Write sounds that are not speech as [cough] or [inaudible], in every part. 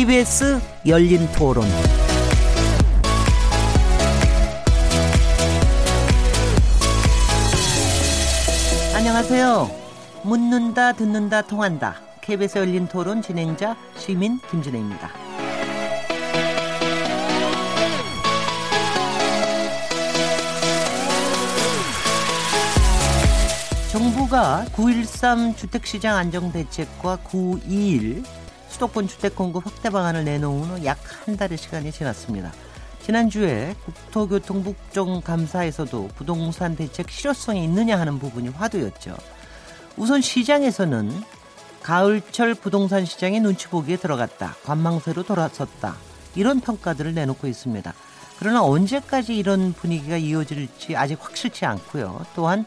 KBS 열린 토론. 안녕하세요. 묻는다, 듣는다, 통한다. KBS 열린 토론 진행자 시민 김진혜입니다. 정부가 9.13 주택시장 안정대책과 9.21 수도권 주택 공급 확대 방안을 내놓은 후 약 한 달의 시간이 지났습니다. 지난주에 국토교통부 국정감사에서도 부동산 대책 실효성이 있느냐 하는 부분이 화두였죠. 우선 시장에서는 가을철 부동산 시장의 눈치 보기에 들어갔다. 관망세로 돌아섰다. 이런 평가들을 내놓고 있습니다. 그러나 언제까지 이런 분위기가 이어질지 아직 확실치 않고요. 또한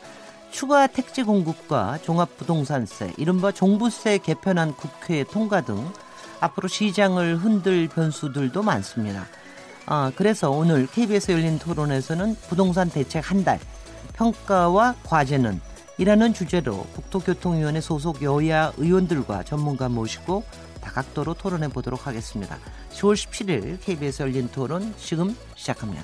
추가 택지 공급과 종합부동산세, 이른바 종부세 개편안 국회 통과 등 앞으로 시장을 흔들 변수들도 많습니다. 아, 그래서 오늘 KBS 열린 토론에서는 부동산 대책 한 달, 평가와 과제는 이라는 주제로 국토교통위원회 소속 여야 의원들과 전문가 모시고 다각도로 토론해 보도록 하겠습니다. 10월 17일 KBS 열린 토론 지금 시작합니다.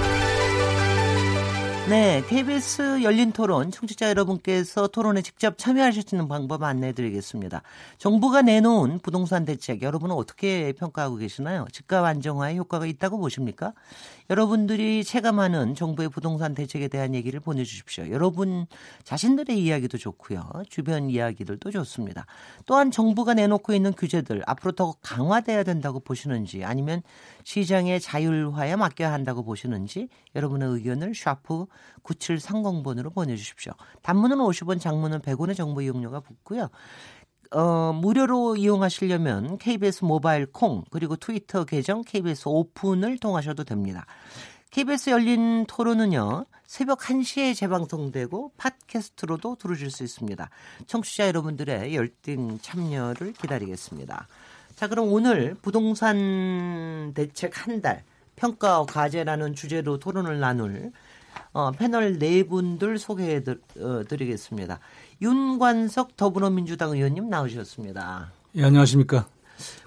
네, KBS 열린 토론 청취자 여러분께서 토론에 직접 참여하실 수 있는 방법 안내해 드리겠습니다. 정부가 내놓은 부동산 대책 여러분은 어떻게 평가하고 계시나요? 집값 안정화에 효과가 있다고 보십니까? 여러분들이 체감하는 정부의 부동산 대책에 대한 얘기를 보내주십시오. 여러분 자신들의 이야기도 좋고요. 주변 이야기들도 좋습니다. 또한 정부가 내놓고 있는 규제들 앞으로 더 강화돼야 된다고 보시는지 아니면 시장의 자율화에 맡겨야 한다고 보시는지 여러분의 의견을 샤프 9730번으로 보내주십시오. 단문은 50원, 장문은 100원의 정보 이용료가 붙고요. 어, 무료로 이용하시려면 KBS 모바일 콩 그리고 트위터 계정 KBS 오픈을 통하셔도 됩니다. KBS 열린 토론은요. 새벽 1시에 재방송되고 팟캐스트로도 들으실 수 있습니다. 청취자 여러분들의 열띤 참여를 기다리겠습니다. 자, 그럼 오늘 부동산 대책 한 달 평가 과제라는 주제로 토론을 나눌 어, 패널 네 분들 소개해 어, 드리겠습니다. 윤관석 더불어민주당 의원님 나오셨습니다. 예, 안녕하십니까.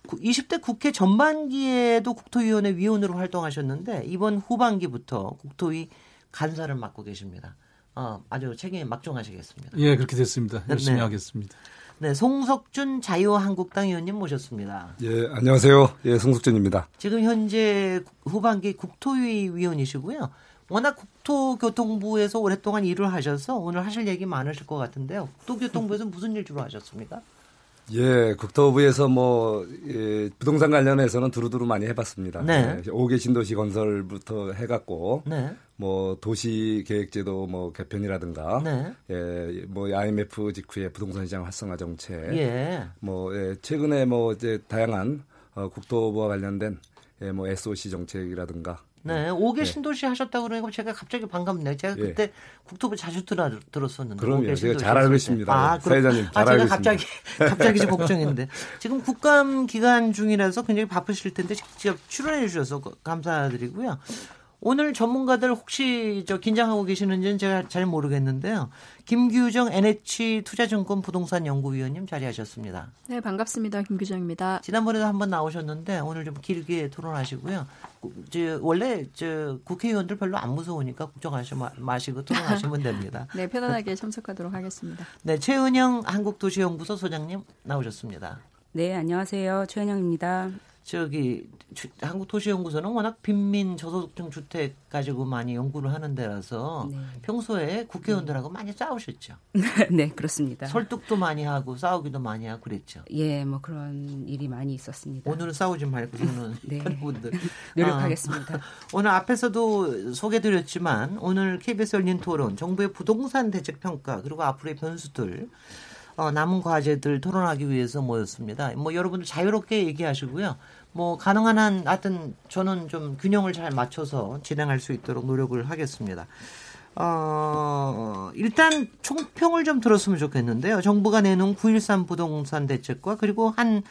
20대 국회 전반기에도 국토위원회 위원으로 활동하셨는데 이번 후반기부터 국토위 간사를 맡고 계십니다. 어, 아주 책임이 막중하시겠습니다. 예, 그렇게 됐습니다. 열심히 네. 하겠습니다. 네, 송석준 자유한국당 의원님 모셨습니다. 예, 안녕하세요. 예, 송석준입니다. 지금 현재 후반기 국토위 위원이시고요. 워낙 국토교통부에서 오랫동안 일을 하셔서 오늘 하실 얘기 많으실 것 같은데요. 국토교통부에서 무슨 일 주로 하셨습니까? 예, 국토부에서 뭐 예, 부동산 관련해서는 두루두루 많이 해봤습니다. 네. 예, 5개 신도시 건설부터 해갖고 네. 뭐 도시 계획제도 뭐 개편이라든가, 네. 예, 뭐 IMF 직후에 부동산 시장 활성화 정책, 예. 뭐 예, 최근에 뭐 이제 다양한 어, 국토부와 관련된 예, 뭐 SOC 정책이라든가 네, 5개 네. 신도시 하셨다고 그러니까 제가 갑자기 반갑네요. 제가 예. 그때 예. 국토부 자주 들어, 들었었는데. 그럼요. 제가 잘 알고 있습니다. 아, 사회자님 잘 아, 제가 갑자기, [laughs] 갑자기 좀 걱정했는데. 지금 국감 기간 중이라서 굉장히 바쁘실 텐데 직접 출연해 주셔서 감사드리고요. 오늘 전문가들 혹시 저 긴장하고 계시는지는 제가 잘 모르겠는데요. 김규정 NH 투자증권 부동산 연구위원님 자리하셨습니다. 네, 반갑습니다. 김규정입니다. 지난번에도 한번 나오셨는데 오늘 좀 길게 토론하시고요. 저 원래 저 국회의원들 별로 안 무서우니까 걱정하지 마시고 토론하시면 됩니다. [laughs] 네, 편안하게 참석하도록 하겠습니다. 네, 최은영 한국도시연구소 소장님 나오셨습니다. 네, 안녕하세요. 최은영입니다. 저기 한국도시연구소는 워낙 빈민 저소득층 주택 가지고 많이 연구를 하는 데라서 네. 평소에 국회의원들하고 네. 많이 싸우셨죠. [laughs] 네, 그렇습니다. 설득도 많이 하고 싸우기도 많이 하고 그랬죠. 예, 뭐 그런 일이 많이 있었습니다. 오늘은 싸우지 말고 저는 [laughs] 네. 분들 [laughs] 노력하겠습니다. 아, 오늘 앞에서도 소개드렸지만 오늘 KBS 열린 토론 정부의 부동산 대책 평가 그리고 앞으로의 변수들 어, 남은 과제들 토론하기 위해서 모였습니다. 뭐 여러분들 자유롭게 얘기하시고요. 뭐 가능한 한 하여튼 저는 좀 균형을 잘 맞춰서 진행할 수 있도록 노력을 하겠습니다. 어, 일단 총평을 좀 들었으면 좋겠는데요. 정부가 내놓은 9.13 부동산 대책과 그리고 한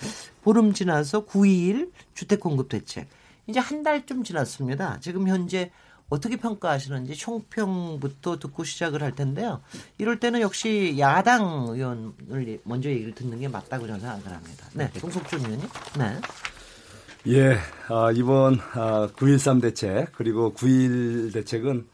보름 지나서 9.21 주택 공급 대책. 이제 한 달쯤 지났습니다. 지금 현재 어떻게 평가하시는지 총평부터 듣고 시작을 할 텐데요. 이럴 때는 역시 야당 의원을 먼저 얘기를 듣는 게 맞다고 저는 생각을 합니다. 네, 송석준 의원님. 네. 예, 아, 이번 아, 9.13 대책 그리고 9.1 대책은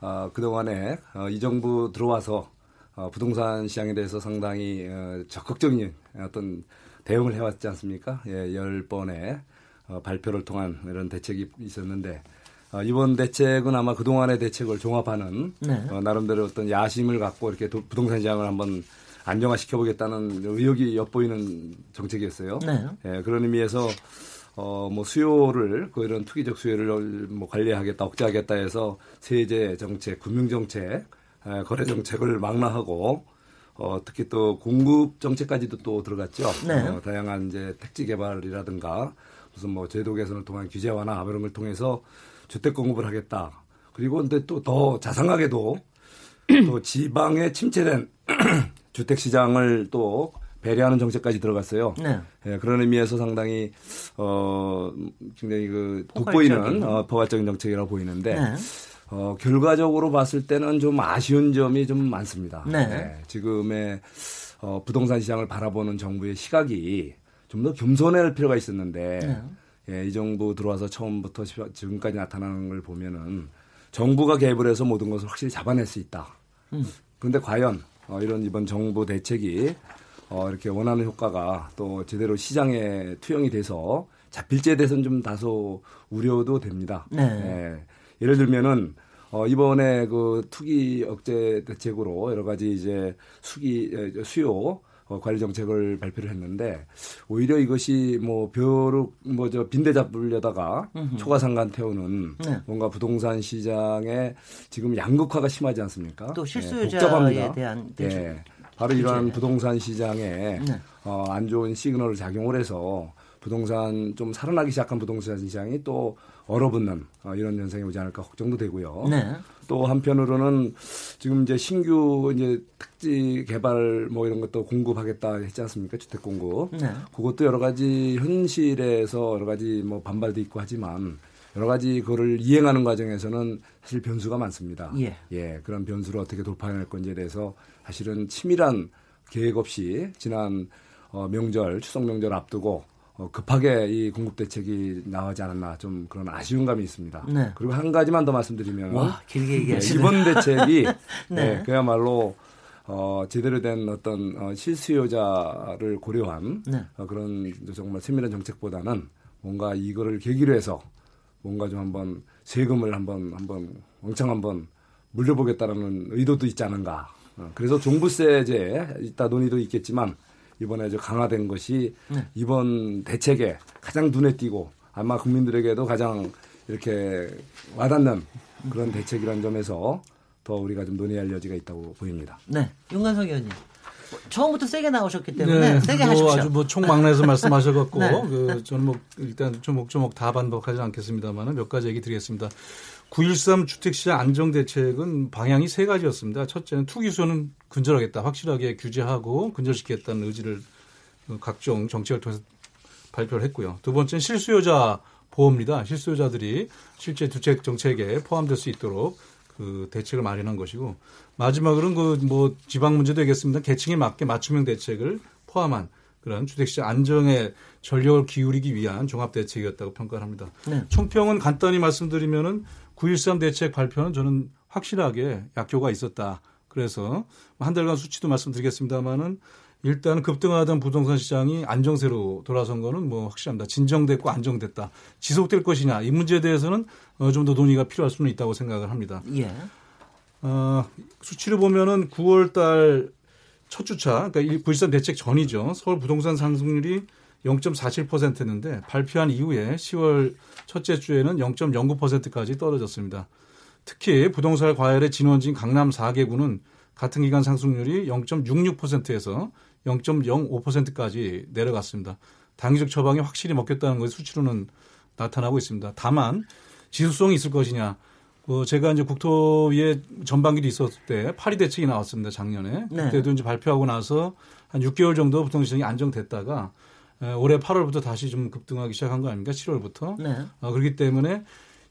어, 그동안에 어, 이 정부 들어와서 어, 부동산 시장에 대해서 상당히 어, 적극적인 어떤 대응을 해왔지 않습니까? 예, 열 번의 어, 발표를 통한 이런 대책이 있었는데 어, 이번 대책은 아마 그동안의 대책을 종합하는 네. 어, 나름대로 어떤 야심을 갖고 이렇게 도, 부동산 시장을 한번 안정화시켜 보겠다는 의욕이 엿보이는 정책이었어요. 네. 예, 그런 의미에서 어, 뭐 수요를, 그 이런 투기적 수요를 뭐 관리하겠다, 억제하겠다 해서 세제 정책, 금융 정책, 에, 거래 정책을 망라하고, 어, 특히 또 공급 정책까지도 또 들어갔죠. 네. 어, 다양한 이제 택지 개발이라든가 무슨 뭐 제도 개선을 통한 규제 완화 이런 걸 통해서 주택 공급을 하겠다. 그리고 근데 또 더 자상하게도 또 지방에 침체된 [clears throat] 주택 시장을 또 배려하는 정책까지 들어갔어요. 네. 예, 그런 의미에서 상당히 어 굉장히 그 돋보이는 어, 포괄적인 정책이라고 보이는데 네. 어, 결과적으로 봤을 때는 좀 아쉬운 점이 좀 많습니다. 네. 예, 지금의 어, 부동산 시장을 바라보는 정부의 시각이 좀 더 겸손할 필요가 있었는데 네. 예, 이 정부 들어와서 처음부터 지금까지 나타나는 걸 보면은 정부가 개입을 해서 모든 것을 확실히 잡아낼 수 있다. 음. 그런데 과연 어, 이런 이번 정부 대책이 어, 이렇게 원하는 효과가 또 제대로 시장에 투영이 돼서 잡힐지에 대해서는 좀 다소 우려도 됩니다. 네. 예. 예를 들면은 어, 이번에 그 투기 억제 대책으로 여러 가지 이제 수기 수요 어, 관리 정책을 발표를 했는데 오히려 이것이 뭐 벼룩 뭐저 빈대 잡으려다가 초과상관 태우는 네. 뭔가 부동산 시장에 지금 양극화가 심하지 않습니까? 또 실수요자에 예, 대한. 예. 바로 이러한 부동산 시장에 네. 어, 안 좋은 시그널을 작용을 해서 부동산 좀 살아나기 시작한 부동산 시장이 또 얼어붙는 어, 이런 현상이 오지 않을까 걱정도 되고요. 네. 또 한편으로는 지금 이제 신규 이제 택지 개발 뭐 이런 것도 공급하겠다 했지 않습니까? 주택 공급. 네. 그것도 여러 가지 현실에서 여러 가지 뭐 반발도 있고 하지만 여러 가지 그거를 이행하는 과정에서는 사실 변수가 많습니다. 예. 예 그런 변수를 어떻게 돌파해낼 건지에 대해서 사실은 치밀한 계획 없이 지난 어, 명절 추석 명절 앞두고 어, 급하게 이 공급 대책이 나오지 않았나 좀 그런 아쉬운 감이 있습니다. 네. 그리고 한 가지만 더 말씀드리면 와, 길게 얘기하시네. 이번 대책이 [laughs] 네. 네, 그야말로 어, 제대로 된 어떤 어, 실수요자를 고려한 네. 어, 그런 정말 세밀한 정책보다는 뭔가 이거를 계기로 해서 뭔가 좀 한번 세금을 한번 한번 왕창 한번 물려보겠다라는 의도도 있지 않은가. 어, 그래서 종부세제 이따 논의도 있겠지만 이번에 저 강화된 것이 네. 이번 대책에 가장 눈에 띄고 아마 국민들에게도 가장 이렇게 와닿는 그런 대책이라는 점에서 더 우리가 좀 논의할 여지가 있다고 보입니다. 네, 윤관석 의원님. 처음부터 세게 나오셨기 때문에 네, 세게 뭐 하십시오. 아주 뭐 총망라해서 말씀하셔갖고 [laughs] 네. 그 저는 뭐 일단 조목조목 다 반복하지 않겠습니다만 몇 가지 얘기 드리겠습니다. 9.13 주택시장 안정대책은 방향이 세 가지였습니다. 첫째는 투기수요는 근절하겠다. 확실하게 규제하고 근절시키겠다는 의지를 각종 정책을 통해서 발표를 했고요. 두 번째는 실수요자 보호입니다. 실수요자들이 실제 주택 정책에 포함될 수 있도록 그 대책을 마련한 것이고 마지막으로는 그 뭐 지방 문제도 되겠습니다. 계층에 맞게 맞춤형 대책을 포함한 그런 주택시장 안정에 전력을 기울이기 위한 종합 대책이었다고 평가를 합니다. 네. 총평은 간단히 말씀드리면은 9.13 대책 발표는 저는 확실하게 약효가 있었다. 그래서 한 달간 수치도 말씀드리겠습니다만은 일단 급등하던 부동산 시장이 안정세로 돌아선 거는 뭐 확실합니다. 진정됐고 안정됐다. 지속될 것이냐 이 문제에 대해서는 어, 좀 더 논의가 필요할 수는 있다고 생각을 합니다. 예. 어, 수치를 보면은 9월 달 첫 주차, 그러니까 9.13 대책 전이죠. 서울 부동산 상승률이 0.47%였는데 발표한 이후에 10월 첫째 주에는 0.09%까지 떨어졌습니다. 특히 부동산 과열의 진원지인 강남 4개구는 같은 기간 상승률이 0.66%에서 0.05%까지 내려갔습니다. 단기적 처방이 확실히 먹혔다는 것이 수치로는 나타나고 있습니다. 다만 지속성이 있을 것이냐. 그 제가 이제 국토위에 전반기도 있었을 때 파리 대책이 나왔습니다. 작년에. 네. 그때도 이제 발표하고 나서 한 6개월 정도 부동시장이 안정됐다가 올해 8월부터 다시 좀 급등하기 시작한 거 아닙니까? 7월부터. 네. 어, 그렇기 때문에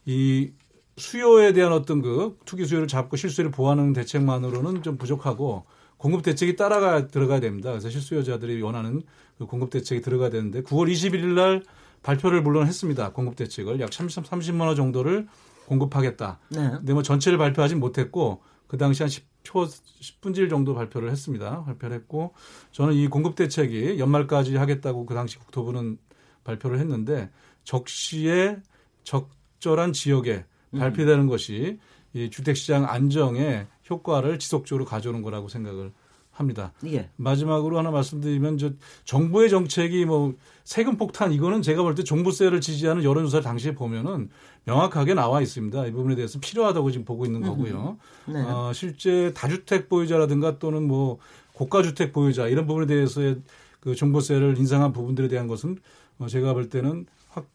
이 수요에 대한 어떤 그 투기 수요를 잡고 실수요를 보호하는 대책만으로는 좀 부족하고 공급 대책이 따라가 들어가야 됩니다. 그래서 실수요자들이 원하는 그 공급 대책이 들어가야 되는데 9월 21일 날 발표를 물론 했습니다. 공급 대책을 약 30, 30만 원 정도를 공급하겠다. 네. 근데 뭐 전체를 발표하지 못했고 그 당시 한 10 초 10분질 정도 발표를 했습니다. 발표를 했고 저는 이 공급 대책이 연말까지 하겠다고 그 당시 국토부는 발표를 했는데 적시에 적절한 지역에 음. 발표되는 것이 이 주택시장 안정에 효과를 지속적으로 가져오는 거라고 생각을 합니다. 예. 마지막으로 하나 말씀드리면 저 정부의 정책이 뭐 세금 폭탄 이거는 제가 볼 때 종부세를 지지하는 여론조사를 당시에 보면은 명확하게 나와 있습니다. 이 부분에 대해서 필요하다고 지금 보고 있는 거고요. 네. 어, 실제 다주택 보유자라든가 또는 뭐 고가 주택 보유자 이런 부분에 대해서의 그 종부세를 인상한 부분들에 대한 것은 어, 제가 볼 때는 확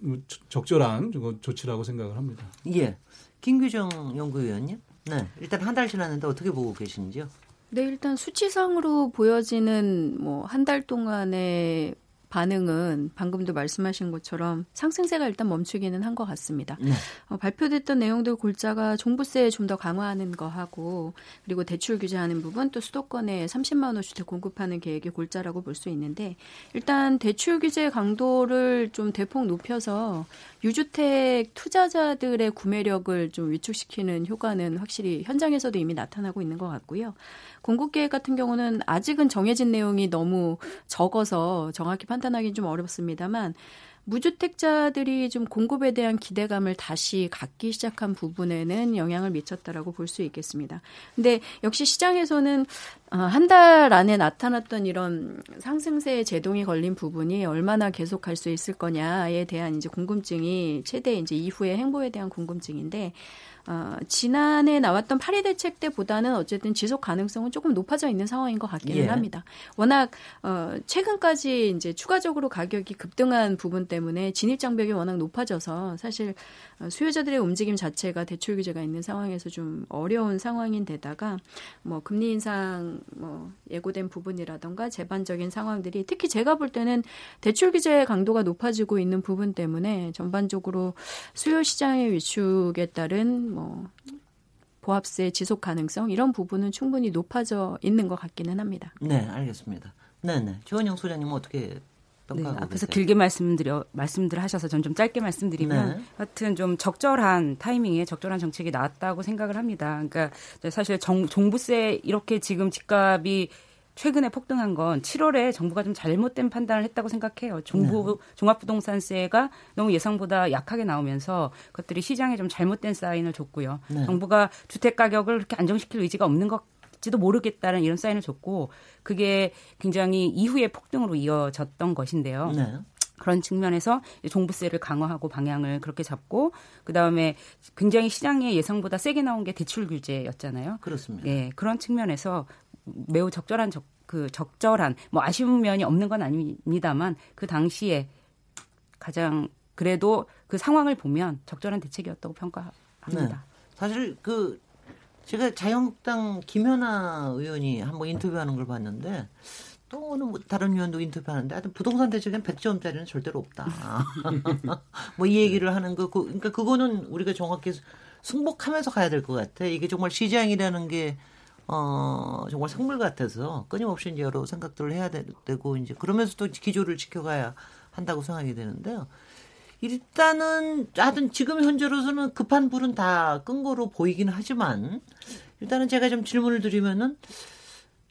적절한 조치라고 생각을 합니다. 예. 김규정 연구위원님. 네. 일단 한 달 지났는데 어떻게 보고 계신지요? 네, 일단 수치상으로 보여지는 뭐 한 달 동안의 반응은 방금도 말씀하신 것처럼 상승세가 일단 멈추기는 한 것 같습니다. 네. 어, 발표됐던 내용들 골자가 종부세 좀 더 강화하는 거 하고 그리고 대출 규제하는 부분 또 수도권에 30만 원 주택 공급하는 계획이 골자라고 볼 수 있는데 일단 대출 규제 강도를 좀 대폭 높여서 유주택 투자자들의 구매력을 좀 위축시키는 효과는 확실히 현장에서도 이미 나타나고 있는 것 같고요. 공급 계획 같은 경우는 아직은 정해진 내용이 너무 적어서 정확히 판단하기는 좀 어렵습니다만 무주택자들이 좀 공급에 대한 기대감을 다시 갖기 시작한 부분에는 영향을 미쳤다라고 볼 수 있겠습니다. 근데 역시 시장에서는 어, 한달 안에 나타났던 이런 상승세의 제동이 걸린 부분이 얼마나 계속할 수 있을 거냐에 대한 이제 궁금증이 최대 이제 이후의 행보에 대한 궁금증인데 어, 지난해 나왔던 파리 대책 때보다는 어쨌든 지속 가능성은 조금 높아져 있는 상황인 것 같기는 예. 합니다. 워낙 어, 최근까지 이제 추가적으로 가격이 급등한 부분 때문에 진입 장벽이 워낙 높아져서 사실 어, 수요자들의 움직임 자체가 대출 규제가 있는 상황에서 좀 어려운 상황인 데다가 뭐 금리 인상 뭐 예고된 부분이라던가 재반적인 상황들이 특히 제가 볼 때는 대출 규제 강도가 높아지고 있는 부분 때문에 전반적으로 수요 시장의 위축에 따른 뭐 보합세 지속 가능성 이런 부분은 충분히 높아져 있는 것 같기는 합니다. 네, 알겠습니다. 네, 네. 조원영 소장님은 어떻게 네, 앞에서 계세요? 길게 말씀드려 말씀들 하셔서 전 좀 짧게 말씀드리면 네. 하여튼 좀 적절한 타이밍에 적절한 정책이 나왔다고 생각을 합니다. 그러니까 사실 정, 종부세 이렇게 지금 집값이 최근에 폭등한 건 7월에 정부가 좀 잘못된 판단을 했다고 생각해요. 정부 네. 종합부동산세가 너무 예상보다 약하게 나오면서 그것들이 시장에 좀 잘못된 사인을 줬고요. 네. 정부가 주택 가격을 그렇게 안정시킬 의지가 없는 것 지도 모르겠다는 이런 사인을 줬고 그게 굉장히 이후에 폭등으로 이어졌던 것인데요. 네. 그런 측면에서 종부세를 강화하고 방향을 그렇게 잡고 그 다음에 굉장히 시장의 예상보다 세게 나온 게 대출 규제였잖아요. 그렇습니다. 네, 그런 측면에서 매우 적절한 적, 그 적절한 뭐 아쉬운 면이 없는 건 아닙니다만 그 당시에 가장 그래도 그 상황을 보면 적절한 대책이었다고 평가합니다. 네. 사실 그 제가 자유한국당 김연아 의원이 한번 인터뷰하는 걸 봤는데 또는 뭐 다른 의원도 인터뷰하는데 하여튼 부동산 대책엔 100점짜리는 절대로 없다. [laughs] 뭐 이 얘기를 하는 거 그, 그러니까 그거는 우리가 정확히 승복하면서 가야 될 것 같아. 이게 정말 시장이라는 게 어, 정말 생물 같아서 끊임없이 이제 여러 생각들을 해야 되 고 이제 그러면서도 기조를 지켜가야 한다고 생각이 되는데요. 일단은 하여튼 지금 현재로서는 급한 불은 다 끈 거로 보이기는 하지만 일단은 제가 좀 질문을 드리면은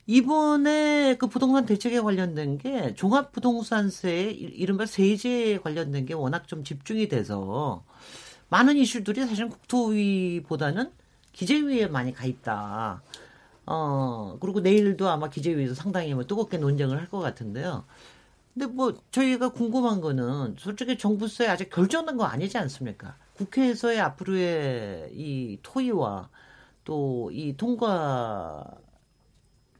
이번에 그 부동산 대책에 관련된 게 종합부동산세 이른바 세제에 관련된 게 워낙 좀 집중이 돼서 많은 이슈들이 사실 국토위보다는 기재위에 많이 가 있다. 어, 그리고 내일도 아마 기재위에서 상당히 뭐 뜨겁게 논쟁을 할 것 같은데요. 근데 뭐 저희가 궁금한 거는 솔직히 정부세 아직 결정된 거 아니지 않습니까? 국회에서의 앞으로의 이 토의와 또 이 통과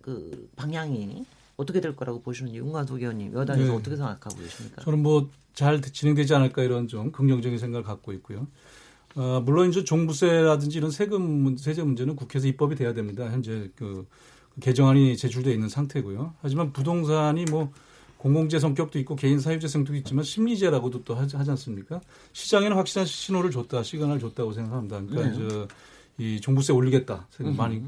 그 방향이 어떻게 될 거라고 보시는지 윤관석 의원님 여당에서 네. 어떻게 생각하고 계십니까? 저는 뭐 잘 진행되지 않을까 이런 좀 긍정적인 생각을 갖고 있고요. 어, 물론 이제 종부세라든지 이런 세금 세제 문제는 국회에서 입법이 돼야 됩니다. 현재 그 개정안이 제출돼 있는 상태고요. 하지만 부동산이 뭐 공공재 성격도 있고 개인 사유재 성격도 있지만 심리재라고도 또 하지, 하지 않습니까? 시장에는 확실한 신호를 줬다, 시간을 줬다고 생각합니다. 그러니까 네. 저, 이 종부세 올리겠다. 세금 많이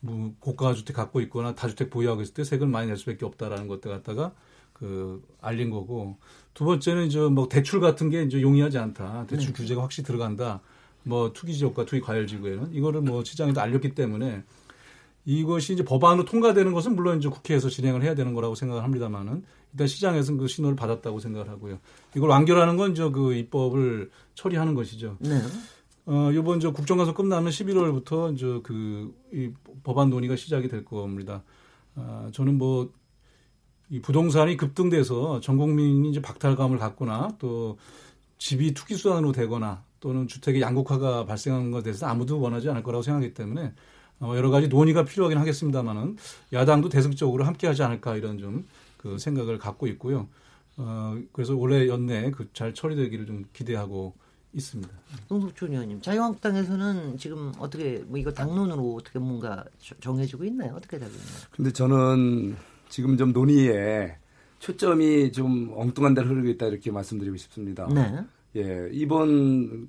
뭐 고가 주택 갖고 있거나 다주택 보유하고 있을 때 세금 많이 낼 수밖에 없다라는 것들 갖다가 그 알린 거고 두 번째는 이제 뭐 대출 같은 게 이제 용이하지 않다. 대출 네. 규제가 확실히 들어간다. 뭐 투기 지역과 투기 과열 지구에는 이거를 뭐 시장에도 알렸기 때문에 이것이 이제 법안으로 통과되는 것은 물론 이제 국회에서 진행을 해야 되는 거라고 생각을 합니다만은 일단 시장에서는 그 신호를 받았다고 생각을 하고요. 이걸 완결하는 건 이제 그 입법을 처리하는 것이죠. 네. 어, 이번 저 국정감사 끝나면 11월부터 이제 그이 법안 논의가 시작이 될 겁니다. 아, 저는 뭐 이 부동산이 급등돼서 전 국민이 이제 박탈감을 갖거나 또 집이 투기 수단으로 되거나 또는 주택의 양극화가 발생하는 것에 대해서 아무도 원하지 않을 거라고 생각하기 때문에 어, 여러 가지 논의가 필요하긴 하겠습니다만은 야당도 대승적으로 함께하지 않을까 이런 좀 그 생각을 갖고 있고요. 어, 그래서 올해 연내 그 잘 처리되기를 좀 기대하고 있습니다. 홍석준 의원님, 자유한국당에서는 지금 어떻게 뭐 이거 당론으로 어떻게 뭔가 정해지고 있나요? 어떻게 되고 있나요? 근데 저는 지금 좀 논의에 초점이 좀 엉뚱한 데로 흐르고 있다 이렇게 말씀드리고 싶습니다. 네. 예, 이번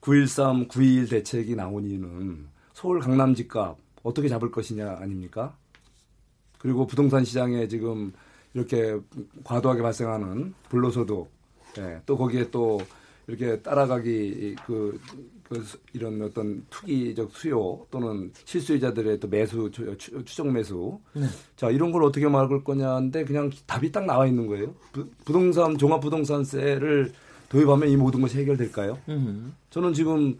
9.13, 9.21 대책이 나온 이유는 서울 강남 집값 어떻게 잡을 것이냐 아닙니까? 그리고 부동산 시장에 지금 이렇게 과도하게 발생하는 불로소득, 예, 또 거기에 또 이렇게 따라가기 그, 그 이런 어떤 투기적 수요 또는 실수요자들의 또 매수 추적 매수 네. 자 이런 걸 어떻게 막을 거냐인데 그냥 답이 딱 나와 있는 거예요. 부, 부동산 종합 부동산세를 도입하면 이 모든 것이 해결될까요? 으흠. 저는 지금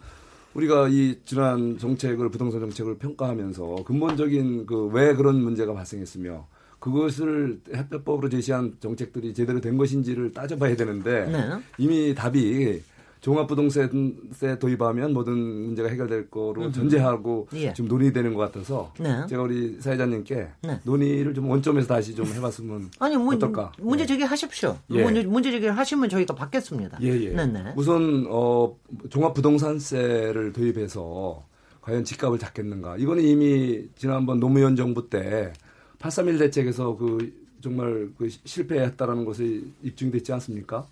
우리가 이 지난 정책을 부동산 정책을 평가하면서 근본적인 그 왜 그런 문제가 발생했으며 그것을 해법으로 제시한 정책들이 제대로 된 것인지를 따져봐야 되는데 네. 이미 답이 종합부동산세 도입하면 모든 문제가 해결될 거로 전제하고 예. 지금 논의되는 것 같아서 네. 제가 우리 사회자님께 네. 논의를 좀 원점에서 다시 좀 해봤으면 [laughs] 아니, 문, 어떨까? 문제 네. 제기하십시오. 예. 문제, 제기를 하시면 저희가 받겠습니다. 예, 예. 네네. 우선 어, 종합부동산세를 도입해서 과연 집값을 잡겠는가? 이거는 이미 지난번 노무현 정부 때 831 대책에서 그 정말 그 실패했다라는 것이 입증됐지 않습니까?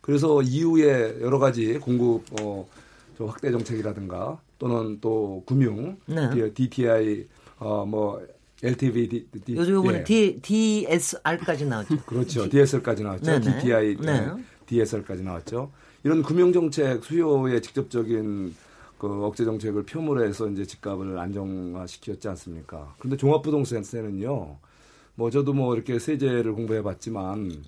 그래서 이후에 여러 가지 공급 어, 저 확대 정책이라든가 또는 또 금융, 네. DTI, 어, 뭐 LTV, D, D, 요즘 예. D, DSR까지 나왔죠. 그렇죠. DSR까지 나왔죠. 네네. DTI, 네. DSR까지 나왔죠. 이런 금융 정책 수요에 직접적인 그 억제 정책을 표모로 해서 이제 집값을 안정화시켰지 않습니까? 그런데 종합부동산세는요, 뭐 저도 뭐 이렇게 세제를 공부해 봤지만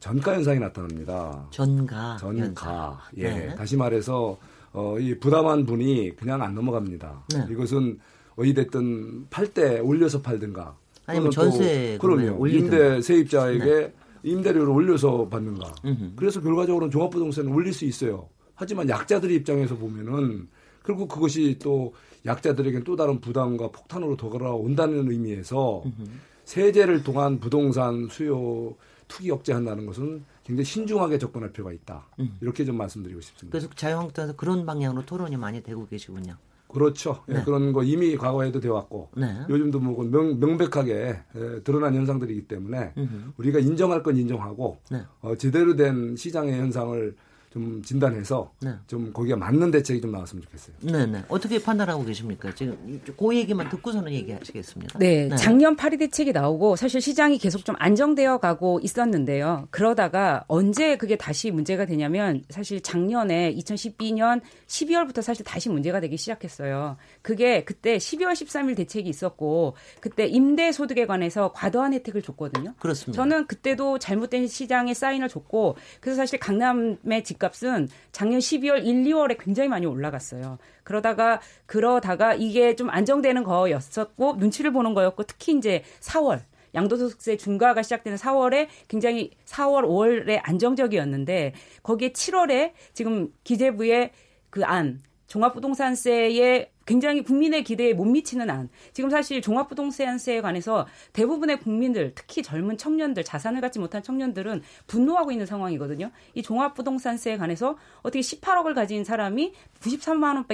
전가 현상이 나타납니다. 전가. 전가. 예. 네. 다시 말해서 어, 이 부담한 분이 그냥 안 넘어갑니다. 네. 이것은 어디됐든 팔 때 올려서 팔든가. 아니면 전세 그럼요. 임대 세입자에게 네. 임대료를 올려서 받는가. 음흠. 그래서 결과적으로는 종합부동산은 올릴 수 있어요. 하지만 약자들의 입장에서 보면은 결국 그것이 또 약자들에게는 또 다른 부담과 폭탄으로 돌아온다는 의미에서 음흠. 세제를 통한 부동산 수요 투기 억제한다는 것은 굉장히 신중하게 접근할 필요가 있다. 음. 이렇게 좀 말씀드리고 싶습니다. 그래서 자유한국당에서 그런 방향으로 토론이 많이 되고 계시군요. 그렇죠. 예, 네. 예, 그런 거 이미 과거에도 되왔고 네. 요즘도 뭐 명, 명백하게 예, 드러난 현상들이기 때문에 음흠. 우리가 인정할 건 인정하고 네. 어, 제대로 된 시장의 현상을 좀 진단해서 네. 좀 거기에 맞는 대책이 좀 나왔으면 좋겠어요. 네, 네. 어떻게 판단하고 계십니까? 지금 그 얘기만 듣고서는 얘기하시겠습니다. 네, 네, 작년 파리 대책이 나오고 사실 시장이 계속 좀 안정되어 가고 있었는데요. 그러다가 언제 그게 다시 문제가 되냐면 사실 작년에 2012년 12월부터 사실 다시 문제가 되기 시작했어요. 그게 그때 12월 13일 대책이 있었고 그때 임대 소득에 관해서 과도한 혜택을 줬거든요. 그렇습니다. 저는 그때도 잘못된 시장에 사인을 줬고 그래서 사실 강남의 집값 집값은 작년 12월, 1, 2월에 굉장히 많이 올라갔어요. 그러다가 그러다가 이게 좀 안정되는 거였었고 눈치를 보는 거였고 특히 이제 4월 양도소득세 중과가 시작되는 4월에 굉장히 4월, 5월에 안정적이었는데 거기에 7월에 지금 기재부의 그 안 종합부동산세의 굉장히 국민의 기대에 못 미치는 안. 지금 사실 종합부동산세에 관해서 대부분의 국민들, 특히 젊은 청년들, 자산을 갖지 못한 청년들은 분노하고 있는 상황이거든요. 이 종합부동산세에 관해서 어떻게 18억을 가진 사람이 93만 원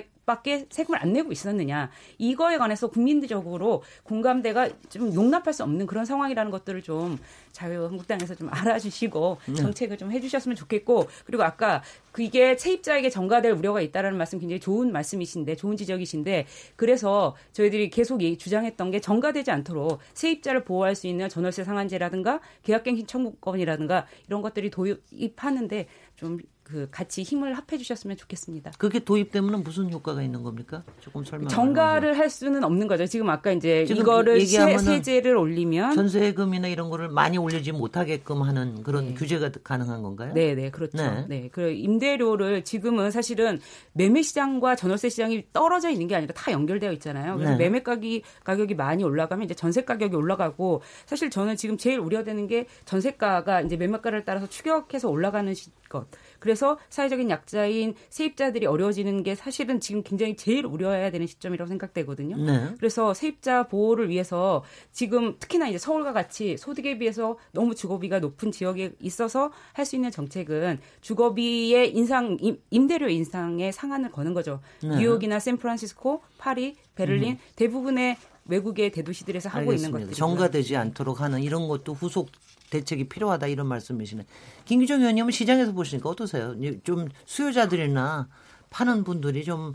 세금을 안 내고 있었느냐. 이거에 관해서 국민적으로 공감대가 좀 용납할 수 없는 그런 상황이라는 것들을 좀 자유한국당에서 좀 알아주시고 네. 정책을 좀 해주셨으면 좋겠고 그리고 아까 그게 세입자에게 전가될 우려가 있다라는 말씀 굉장히 좋은 말씀이신데 좋은 지적이신데 그래서 저희들이 계속 주장했던 게 전가되지 않도록 세입자를 보호할 수 있는 전월세 상한제라든가 계약갱신 청구권이라든가 이런 것들이 도입하는데 좀 그 같이 힘을 합해 주셨으면 좋겠습니다. 그게 도입되면 무슨 효과가 있는 겁니까? 조금 설명. 정가를 할 수는 없는 거죠. 지금 아까 이제 지금 이거를 세, 세제를 올리면 전세금이나 이런 거를 많이 올리지 못하게끔 하는 그런 네. 규제가 가능한 건가요? 네, 네, 그렇죠. 네. 네. 그 임대료를 지금은 사실은 매매 시장과 전월세 시장이 떨어져 있는 게 아니라 다 연결되어 있잖아요. 그래서 네. 매매 가격이 가격이 많이 올라가면 이제 전세 가격이 올라가고 사실 저는 지금 제일 우려되는 게 전세가가 이제 매매가를 따라서 추격해서 올라가는 것. 그래서 사회적인 약자인 세입자들이 어려워지는 게 사실은 지금 굉장히 제일 우려해야 되는 시점이라고 생각되거든요. 네. 그래서 세입자 보호를 위해서 지금 특히나 이제 서울과 같이 소득에 비해서 너무 주거비가 높은 지역에 있어서 할 수 있는 정책은 주거비의 인상 임대료 인상의 상한을 거는 거죠. 네. 뉴욕이나 샌프란시스코, 파리, 베를린 음. 대부분의 외국의 대도시들에서 하고 알겠습니다. 있는 것들 정가되지 않도록 하는 이런 것도 후속 대책이 필요하다 이런 말씀이시네. 김기정 의원님은 시장에서 보시니까 어떠세요? 좀 수요자들이나 파는 분들이 좀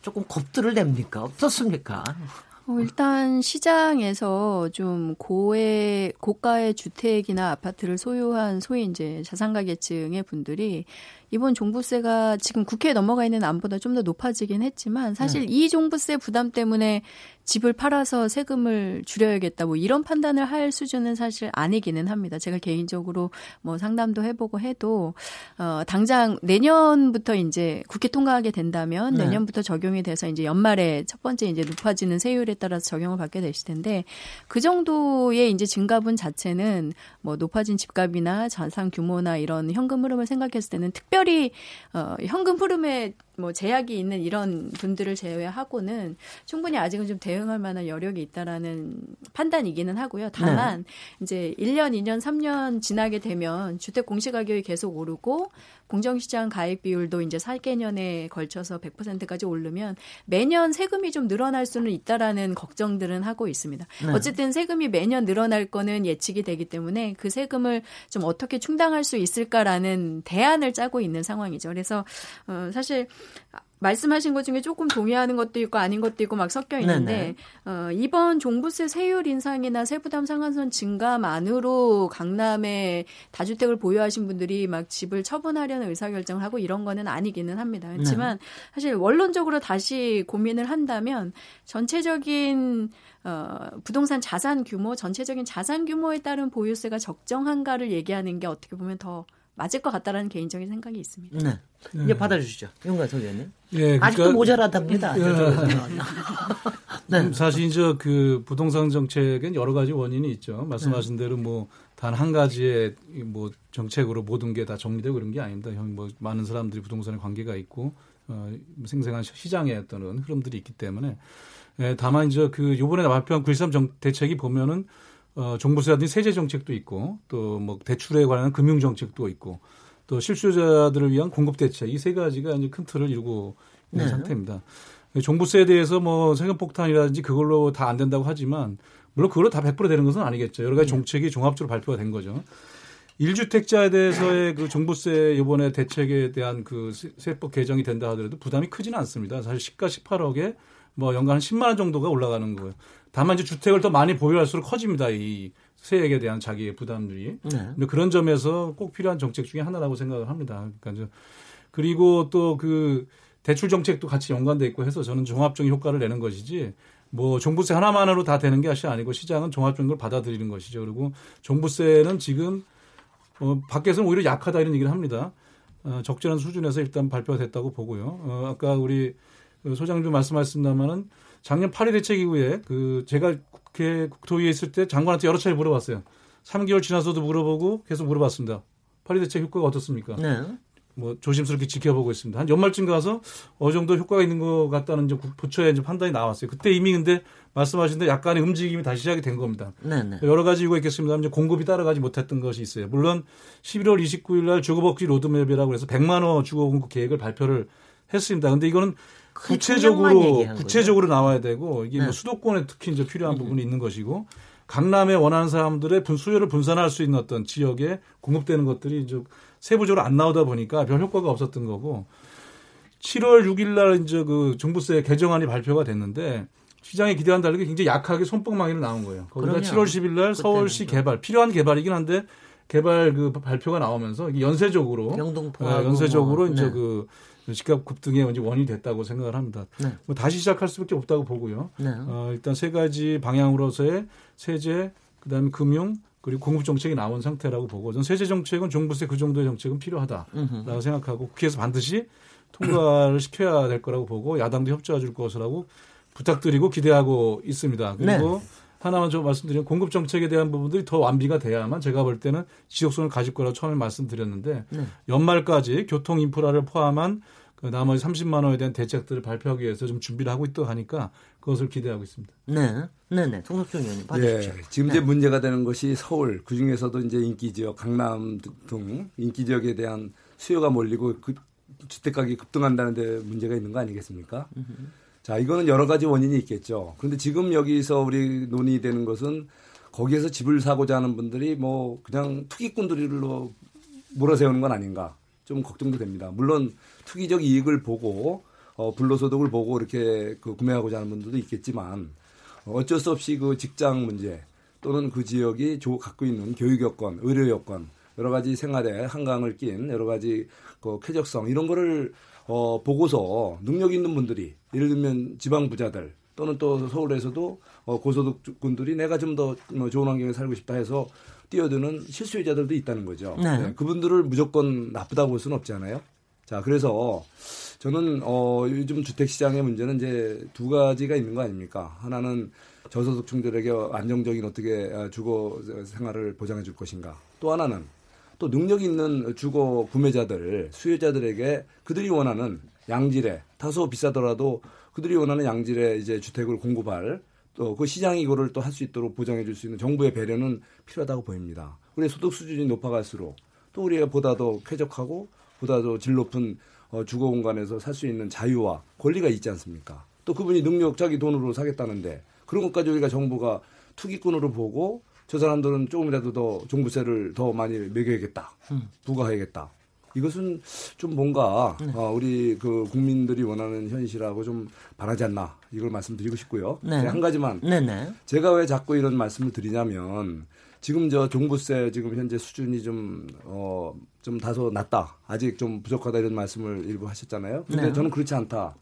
조금 겁들을 냅니까? 어떻습니까? 어, 일단 시장에서 좀 고의 고가의 주택이나 아파트를 소유한 소위 이제 자산가 계층의 분들이 이번 종부세가 지금 국회에 넘어가 있는 안보다 좀 더 높아지긴 했지만 사실 네. 이 종부세 부담 때문에 집을 팔아서 세금을 줄여야겠다 뭐 이런 판단을 할 수준은 사실 아니기는 합니다. 제가 개인적으로 뭐 상담도 해보고 해도 어 당장 내년부터 이제 국회 통과하게 된다면 네. 내년부터 적용이 돼서 이제 연말에 첫 번째 이제 높아지는 세율에 따라서 적용을 받게 되실 텐데 그 정도의 이제 증가분 자체는 뭐 높아진 집값이나 자산 규모나 이런 현금 흐름을 생각했을 때는 특별히 어 현금 흐름에 뭐 제약이 있는 이런 분들을 제외하고는 충분히 아직은 좀 대응할 만한 여력이 있다라는 판단이기는 하고요. 다만 네. 이제 1년, 2년, 3년 지나게 되면 주택 공시 가격이 계속 오르고 공정시장 가입 비율도 이제 4개년에 걸쳐서 100%까지 오르면 매년 세금이 좀 늘어날 수는 있다라는 걱정들은 하고 있습니다. 네. 어쨌든 세금이 매년 늘어날 거는 예측이 되기 때문에 그 세금을 좀 어떻게 충당할 수 있을까라는 대안을 짜고 있는 상황이죠. 그래서 어 사실 말씀하신 것 중에 조금 동의하는 것도 있고 아닌 것도 있고 막 섞여 있는데 어, 이번 종부세 세율 인상이나 세부담 상한선 증감안으로 강남에 다주택을 보유하신 분들이 막 집을 처분하려는 의사결정을 하고 이런 거는 아니기는 합니다. 그렇지만 네. 사실 원론적으로 다시 고민을 한다면 전체적인 어, 부동산 자산 규모, 전체적인 자산 규모에 따른 보유세가 적정한가를 얘기하는 게 어떻게 보면 더 맞을 것 같다라는 개인적인 생각이 있습니다. 네. 네. 이제 받아주시죠. 윤관석 의원님. 예, 그러니까, 아직도 모자라답니다. 예. [laughs] 네. 사실 이제 그 부동산 정책은 여러 가지 원인이 있죠. 말씀하신 네. 대로 뭐 단 한 가지의 뭐 정책으로 모든 게 다 정리되고 그런 게 아닙니다. 형 뭐 많은 사람들이 부동산에 관계가 있고 어, 생생한 시장의 어떤 흐름들이 있기 때문에 예, 다만 이제 그 요번에 발표한 9.13 대책이 보면은 어, 종부세라든지 세제 정책도 있고 또 뭐 대출에 관한 금융 정책도 있고 또 실수요자들을 위한 공급 대책 이 세 가지가 이제 큰 틀을 이루고 있는 네. 상태입니다. 종부세에 대해서 뭐 세금 폭탄이라든지 그걸로 다 안 된다고 하지만 물론 그걸로 다 100% 되는 것은 아니겠죠. 여러 가지 네. 정책이 종합적으로 발표가 된 거죠. 1주택자에 대해서의 그 종부세 이번에 대책에 대한 그 세법 개정이 된다 하더라도 부담이 크지는 않습니다. 사실 시가 18억에 뭐 연간 한 10만 원 정도가 올라가는 거예요. 다만 이제 주택을 더 많이 보유할수록 커집니다. 이 세액에 대한 자기의 부담들이. 네. 근데 그런 점에서 꼭 필요한 정책 중에 하나라고 생각을 합니다. 그러니까 그리고 또 그 대출 정책도 같이 연관돼 있고 해서 저는 종합적인 효과를 내는 것이지 뭐 종부세 하나만으로 다 되는 게 아니고 시장은 종합적인 걸 받아들이는 것이죠. 그리고 종부세는 지금 어, 밖에서는 오히려 약하다 이런 얘기를 합니다. 어, 적절한 수준에서 일단 발표가 됐다고 보고요. 어, 아까 우리 소장님 말씀하셨습니다만은 작년 8일 대책 이후에 그 제가 국회 국토위에 있을 때 장관한테 여러 차례 물어봤어요. 3개월 지나서도 물어보고 계속 물어봤습니다. 8일 대책 효과가 어떻습니까? 네. 뭐 조심스럽게 지켜보고 있습니다. 한 연말쯤 가서 어느 정도 효과가 있는 것 같다는 이제 부처의 이제 판단이 나왔어요. 그때 이미 근데 말씀하신 대로 약간의 움직임이 다시 시작이 된 겁니다. 네네. 여러 가지 이유가 있겠습니다. 이제 공급이 따라가지 못했던 것이 있어요. 물론 11월 29일 날 주거복지 로드맵이라고 해서 100만 원 주거 공급 계획을 발표를 했습니다. 근데 이거는 구체적으로 구체적으로 나와야 되고 이게 뭐 네. 뭐 수도권에 특히 이제 필요한 음. 부분이 있는 것이고 강남에 원하는 사람들의 수요를 분산할 수 있는 어떤 지역에 공급되는 것들이 이제 세부적으로 안 나오다 보니까 별 효과가 없었던 거고 7월 6일 날 이제 그 종부세 개정안이 발표가 됐는데 시장에 기대한 다르게 굉장히 약하게 손뻑망이로 나온 거예요. 거기다 7월 10일 날 서울시 개발 필요한 개발이긴 한데 개발 그 발표가 나오면서 연쇄적으로 영등포 네, 연쇄적으로 뭐, 이제 네. 그 집값 급등의 원인이 됐다고 생각을 합니다. 네. 뭐 다시 시작할 수밖에 없다고 보고요. 네. 어, 일단 세 가지 방향으로서의 세제, 그다음에 금융, 그리고 공급 정책이 나온 상태라고 보고 전 세제 정책은 종부세 그 정도의 정책은 필요하다라고 생각하고 국회에서 반드시 통과를 시켜야 될 거라고 보고 야당도 협조해 줄 것이라고 부탁드리고 기대하고 있습니다. 그리고 네. 하나만 좀 말씀드리면 공급 정책에 대한 부분들이 더 완비가 돼야만 제가 볼 때는 지속성을 가질 거라고 처음에 말씀드렸는데 네. 연말까지 교통 인프라를 포함한 그 나머지 30만 원에 대한 대책들을 발표하기 위해서 좀 준비를 하고 있다고 하니까 그것을 기대하고 있습니다. 네, 네, 네. 송석준 의원님 받으십시오. 네, 지금 네. 이제 문제가 되는 것이 서울, 그 중에서도 이제 인기 지역, 강남 등 인기 지역에 대한 수요가 몰리고 그 주택 가격이 급등한다는 데 문제가 있는 거 아니겠습니까? 자, 이거는 여러 가지 원인이 있겠죠. 그런데 지금 여기서 우리 논의되는 것은 거기에서 집을 사고자 하는 분들이 뭐 그냥 투기꾼들로 몰아세우는 건 아닌가 좀 걱정도 됩니다. 물론 투기적 이익을 보고 어, 불로소득을 보고 이렇게 그 구매하고자 하는 분들도 있겠지만 어쩔 수 없이 그 직장 문제 또는 그 지역이 조, 갖고 있는 교육 여건, 의료 여건 여러 가지 생활에 한강을 낀 여러 가지 그 쾌적성 이런 거를 어, 보고서 능력 있는 분들이 예를 들면 지방 부자들 또는 또 서울에서도 어, 고소득군들이 내가 좀더 뭐 좋은 환경에 살고 싶다 해서 뛰어드는 실수요자들도 있다는 거죠. 네. 네, 그분들을 무조건 나쁘다 볼 수는 없잖아요. 자, 그래서 저는 어 요즘 주택 시장의 문제는 이제 두 가지가 있는 거 아닙니까? 하나는 저소득층들에게 안정적인 어떻게 어, 주거 생활을 보장해 줄 것인가. 또 하나는 또 능력 있는 주거 구매자들, 수요자들에게 그들이 원하는 양질의 다소 비싸더라도 그들이 원하는 양질의 이제 주택을 공급할 또 그 시장이 이거를 또 할 수 있도록 보장해 줄 수 있는 정부의 배려는 필요하다고 보입니다. 우리 소득 수준이 높아갈수록 또 우리가 보다 더 쾌적하고 보다 더 질 높은 어, 주거 공간에서 살 수 있는 자유와 권리가 있지 않습니까? 또 그분이 능력 자기 돈으로 사겠다는데 그런 것까지 우리가 정부가 투기꾼으로 보고 저 사람들은 조금이라도 더 종부세를 더 많이 매겨야겠다. 음. 부과해야겠다. 이것은 좀 뭔가 네. 어, 우리 그 국민들이 원하는 현실하고 좀 바라지 않나 이걸 말씀드리고 싶고요. 네. 한 가지만 네네. 네. 제가 왜 자꾸 이런 말씀을 드리냐면 지금 저 종부세 지금 현재 수준이 좀, 어, 좀 다소 낮다. 아직 좀 부족하다 이런 말씀을 일부 하셨잖아요. 근데 네. 저는 그렇지 않다.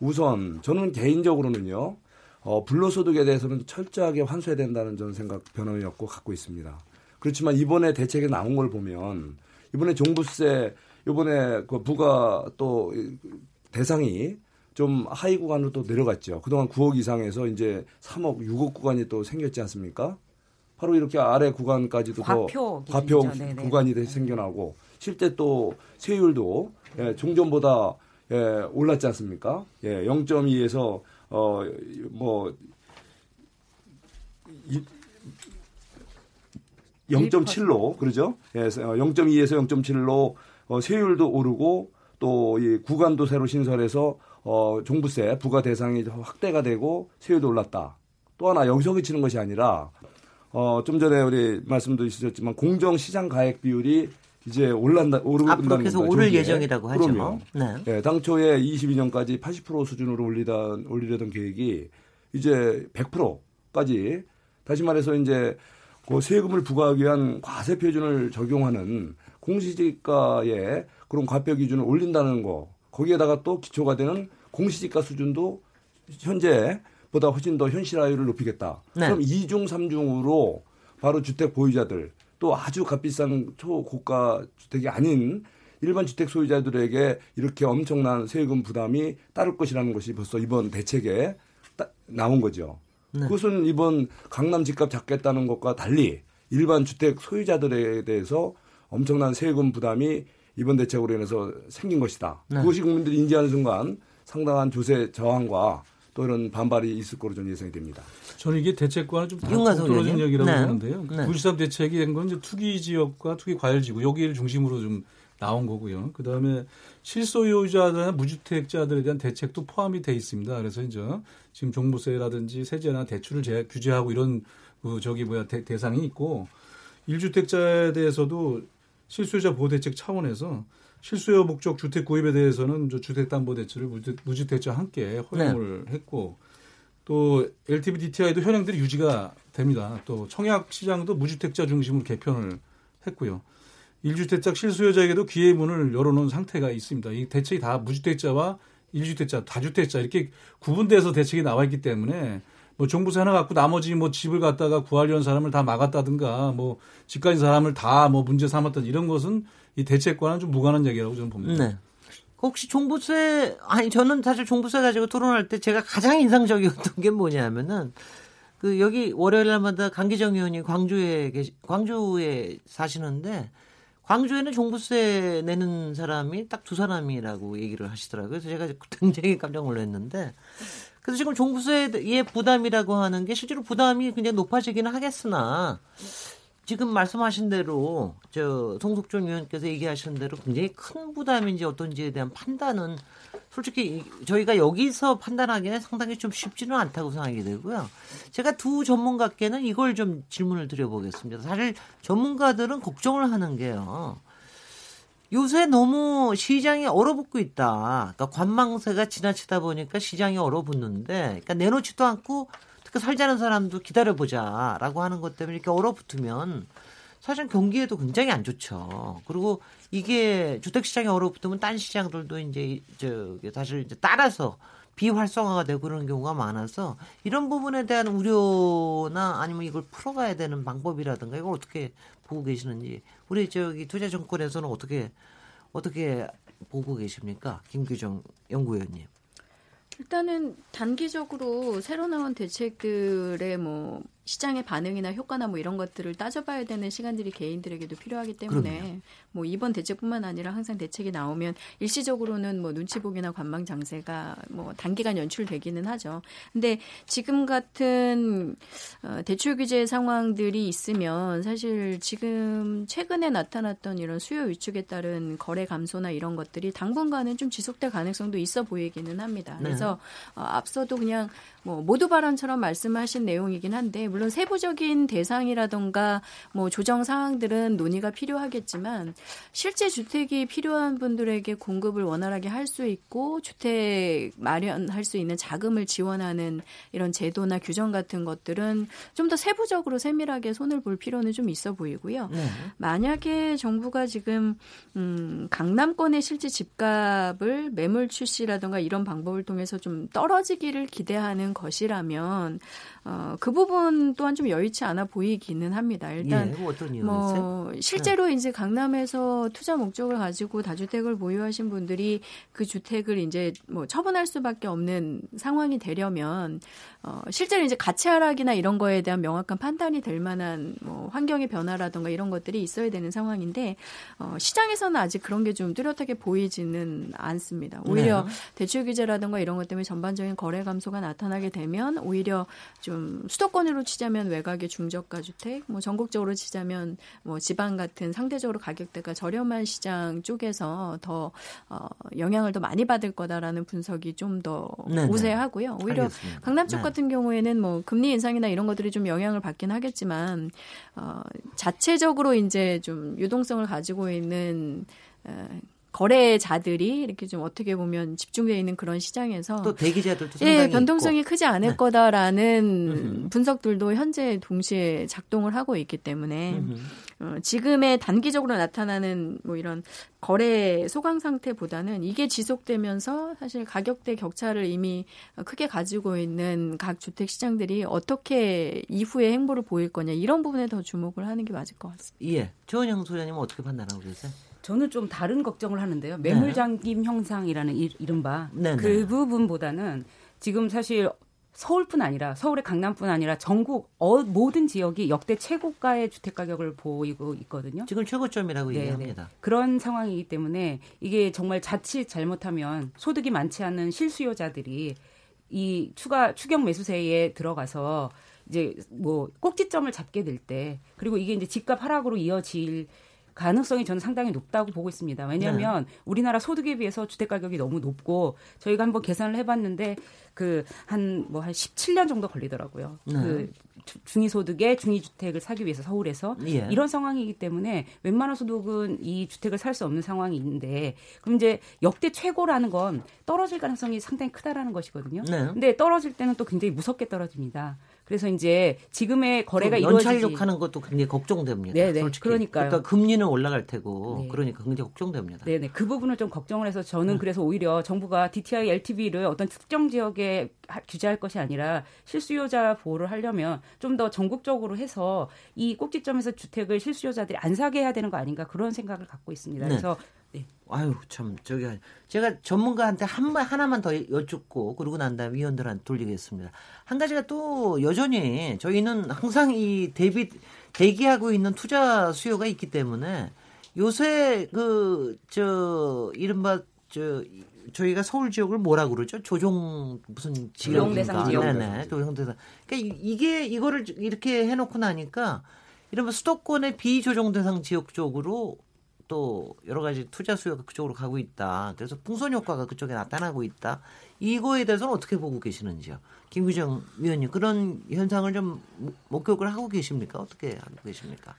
우선 저는 개인적으로는요. 어, 불로소득에 대해서는 철저하게 환수해야 된다는 저는 생각 변함이 없고 갖고 있습니다. 그렇지만 이번에 대책에 나온 걸 보면 이번에 종부세 이번에 그 부가 또 대상이 좀 하위 구간으로 또 내려갔죠. 그동안 9억 이상에서 이제 3억, 6억 구간이 또 생겼지 않습니까? 바로 이렇게 아래 구간까지도 과표 더 과표 구간이 생겨나고 실제 또 세율도 예, 종전보다 예, 올랐지 않습니까? 예, 0.2에서 어뭐 0.7로 그러죠? 예, 0.2에서 어, 0.7로 어, 세율도 오르고 또 이 구간도 새로 신설해서 어, 종부세 부과 대상이 확대가 되고 세율도 올랐다. 또 하나 여기서 그치는 것이 아니라 어, 좀 전에 우리 말씀도 있으셨지만 공정 시장 가액 비율이 이제 올란다 오르고 앞으로 계속 오를 예정이라고 하죠. 그럼요. 네. 네. 당초에 22년까지 80% 수준으로 올리다 올리려던 계획이 이제 100%까지 다시 말해서 이제 그 세금을 부과하기 위한 과세 표준을 적용하는 공시지가의 그런 과표 기준을 올린다는 거 거기에다가 또 기초가 되는 공시지가 수준도 현재 보다 훨씬 더 현실화율을 높이겠다. 네. 그럼 2중, 3중으로 바로 주택 보유자들 또 아주 값비싼 초고가 주택이 아닌 일반 주택 소유자들에게 이렇게 엄청난 세금 부담이 따를 것이라는 것이 벌써 이번 대책에 나온 거죠. 네. 그것은 이번 강남 집값 잡겠다는 것과 달리 일반 주택 소유자들에 대해서 엄청난 세금 부담이 이번 대책으로 인해서 생긴 것이다. 네. 그것이 국민들이 인지하는 순간 상당한 조세 저항과 또 이런 반발이 있을 거로 저는 예상이 됩니다. 저는 이게 대책과는 좀 떨어진 얘기라고 네. 보는데요. 네. 93 대책이 된 건 이제 투기 지역과 투기 과열 지구 여기를 중심으로 좀 나온 거고요. 그 다음에 실소유자들이나 무주택자들에 대한 대책도 포함이 돼 있습니다. 그래서 이제 지금 종부세라든지 세제나 대출을 제, 규제하고 이런 그 저기 뭐야 대, 대상이 있고 1주택자에 대해서도 실소유자 보호 대책 차원에서 실수요 목적 주택 구입에 대해서는 주택담보대출을 무주택자와 함께 허용을 네. 했고 또 LTV DTI도 현행들이 유지가 됩니다. 또 청약 시장도 무주택자 중심으로 개편을 했고요. 1주택자 실수요자에게도 기회 문을 열어놓은 상태가 있습니다. 이 대책이 다 무주택자와 1주택자, 다주택자 이렇게 구분돼서 대책이 나와 있기 때문에 뭐 정부세 하나 갖고 나머지 뭐 집을 갖다가 구하려는 사람을 다 막았다든가 뭐 집 가진 사람을 다 뭐 문제 삼았다 이런 것은 이 대책과는 좀 무관한 얘기라고 저는 봅니다. 네. 혹시 종부세 아니 저는 사실 종부세 가지고 토론할 때 제가 가장 인상적이었던 게 뭐냐면은 그 여기 월요일 날마다 강기정 의원이 광주에 계시 광주에 사시는데 광주에는 종부세 내는 사람이 딱 두 사람이라고 얘기를 하시더라고요. 그래서 제가 [laughs] 굉장히 깜짝 놀랐는데 그래서 지금 종부세의 부담이라고 하는 게 실제로 부담이 굉장히 높아지기는 하겠으나 지금 말씀하신 대로 저 송석준 의원께서 얘기하신 대로 굉장히 큰 부담인지 어떤지에 대한 판단은 솔직히 저희가 여기서 판단하기는 상당히 좀 쉽지는 않다고 생각이 되고요. 제가 두 전문가께는 이걸 좀 질문을 드려보겠습니다. 사실 전문가들은 걱정을 하는 게요. 요새 너무 시장이 얼어붙고 있다. 그러니까 관망세가 지나치다 보니까 시장이 얼어붙는데, 그러니까 내놓지도 않고 그 살자는 사람도 기다려보자라고 하는 것 때문에 이렇게 얼어붙으면 사실 경기에도 굉장히 안 좋죠. 그리고 이게 주택 시장이 얼어붙으면 딴 시장들도 이제 저기 사실 이제 따라서 비활성화가 되고 그런 경우가 많아서 이런 부분에 대한 우려나 아니면 이걸 풀어가야 되는 방법이라든가 이걸 어떻게 보고 계시는지 우리 저기 투자 정권에서는 어떻게 어떻게 보고 계십니까, 김규정 연구위원님? 일단은 단기적으로 새로 나온 대책들의 뭐 시장의 반응이나 효과나 뭐 이런 것들을 따져봐야 되는 시간들이 개인들에게도 필요하기 때문에 그럼요. 뭐 이번 대책뿐만 아니라 항상 대책이 나오면 일시적으로는 뭐 눈치 보기나 관망 장세가 뭐 단기간 연출되기는 하죠. 근데 지금 같은 어, 대출 규제 상황들이 있으면 사실 지금 최근에 나타났던 이런 수요 위축에 따른 거래 감소나 이런 것들이 당분간은 좀 지속될 가능성도 있어 보이기는 합니다. 네. 그래서 네. 어, 앞서도 그냥 뭐 모두 발언처럼 말씀하신 내용이긴 한데 물론 세부적인 대상이라던가 뭐 조정 사항들은 논의가 필요하겠지만 실제 주택이 필요한 분들에게 공급을 원활하게 할 수 있고 주택 마련할 수 있는 자금을 지원하는 이런 제도나 규정 같은 것들은 좀 더 세부적으로 세밀하게 손을 볼 필요는 좀 있어 보이고요. 네. 만약에 정부가 지금 음 강남권의 실제 집값을 매물 출시라든가 이런 방법을 통해서 좀 떨어지기를 기대하는 것이라면 어, 그 부분 또한 좀 여의치 않아 보이기는 합니다. 일단 예, 뭐, 뭐 실제로 네. 이제 강남에서 투자 목적을 가지고 다주택을 보유하신 분들이 그 주택을 이제 뭐 처분할 수밖에 없는 상황이 되려면 어, 실제로 이제 가치 하락이나 이런 거에 대한 명확한 판단이 될 만한 뭐 환경의 변화라든가 이런 것들이 있어야 되는 상황인데 어, 시장에서는 아직 그런 게 좀 뚜렷하게 보이지는 않습니다. 오히려 네. 대출 규제라든가 이런 것 때문에 전반적인 거래 감소가 나타나게 되면 오히려 좀 수도권으로 치자면 외곽의 중저가 주택, 뭐 전국적으로 치자면 뭐 지방 같은 상대적으로 가격대가 저렴한 시장 쪽에서 더 어, 영향을 더 많이 받을 거다라는 분석이 좀 더 우세하고요. 오히려 알겠습니다. 강남 쪽 네. 같은 경우에는 뭐 금리 인상이나 이런 것들이 좀 영향을 받긴 하겠지만 어, 자체적으로 이제 좀 유동성을 가지고 있는 어, 거래자들이 이렇게 좀 어떻게 보면 집중되어 있는 그런 시장에서 또 대기자들도 예, 변동성이 있고. 크지 않을 네. 거다라는 분석들도 현재 동시에 작동을 하고 있기 때문에 어, 지금의 단기적으로 나타나는 뭐 이런 거래 소강 상태보다는 이게 지속되면서 사실 가격대 격차를 이미 크게 가지고 있는 각 주택 시장들이 어떻게 이후에 행보를 보일 거냐 이런 부분에 더 주목을 하는 게 맞을 것 같습니다. 예. 조은영 소장님은 어떻게 판단하고 계세요? 저는 좀 다른 걱정을 하는데요. 매물 네. 네. 형상이라는 이, 른바 네, 그 네. 부분보다는 지금 사실 서울뿐 아니라 서울의 강남뿐 아니라 전국 어, 모든 지역이 역대 최고가의 주택 가격을 보이고 있거든요. 지금 최고점이라고 네네. 얘기합니다. 그런 상황이기 때문에 이게 정말 자칫 잘못하면 소득이 많지 않은 실수요자들이 이 추가 추경 매수세에 들어가서 이제 뭐 꼭지점을 잡게 될 때 그리고 이게 이제 집값 하락으로 이어질 가능성이 저는 상당히 높다고 보고 있습니다. 왜냐하면 네. 우리나라 소득에 비해서 주택 가격이 너무 높고 저희가 한번 계산을 해봤는데 그 한 뭐한 뭐 17년 정도 걸리더라고요. 네. 그 중위소득의 중위주택을 사기 위해서 서울에서 예. 이런 상황이기 때문에 웬만한 소득은 이 주택을 살 수 없는 상황이 있는데 그럼 이제 역대 최고라는 건 떨어질 가능성이 상당히 크다라는 것이거든요. 네. 근데 떨어질 때는 또 굉장히 무섭게 떨어집니다. 그래서 이제 지금의 거래가 이루어지지 연착륙하는 것도 굉장히 걱정됩니다. 네네. 솔직히. 그러니까요. 그러니까 금리는 올라갈 테고 네. 그러니까 굉장히 걱정됩니다. 네네. 그 부분을 좀 걱정을 해서 저는 네. 그래서 오히려 정부가 DTI LTV를 어떤 특정 지역에 규제할 것이 아니라 실수요자 보호를 하려면 좀 더 전국적으로 해서 이 꼭지점에서 주택을 실수요자들이 안 사게 해야 되는 거 아닌가 그런 생각을 갖고 있습니다. 네. 그래서 네. 아유 참 저기 제가 전문가한테 한 번 하나만 더 여쭙고 그러고 난 다음에 위원들한테 돌리겠습니다. 한 가지가 또 여전히 저희는 항상 이 대비 대기하고 있는 투자 수요가 있기 때문에 요새 그 저 이른바 저 저희가 서울 지역을 뭐라 그러죠? 조정 무슨 지역 대상 지역. 네네. 조정 대상. 그러니까 이게 이거를 이렇게 해놓고 나니까 이른바 수도권의 비조정 대상 지역 쪽으로 또 여러 가지 투자 수요가 그쪽으로 가고 있다. 그래서 풍선 효과가 그쪽에 나타나고 있다. 이거에 대해서는 어떻게 보고 계시는지요? 김규정 위원님 그런 현상을 좀 목격을 하고 계십니까? 어떻게 하고 계십니까?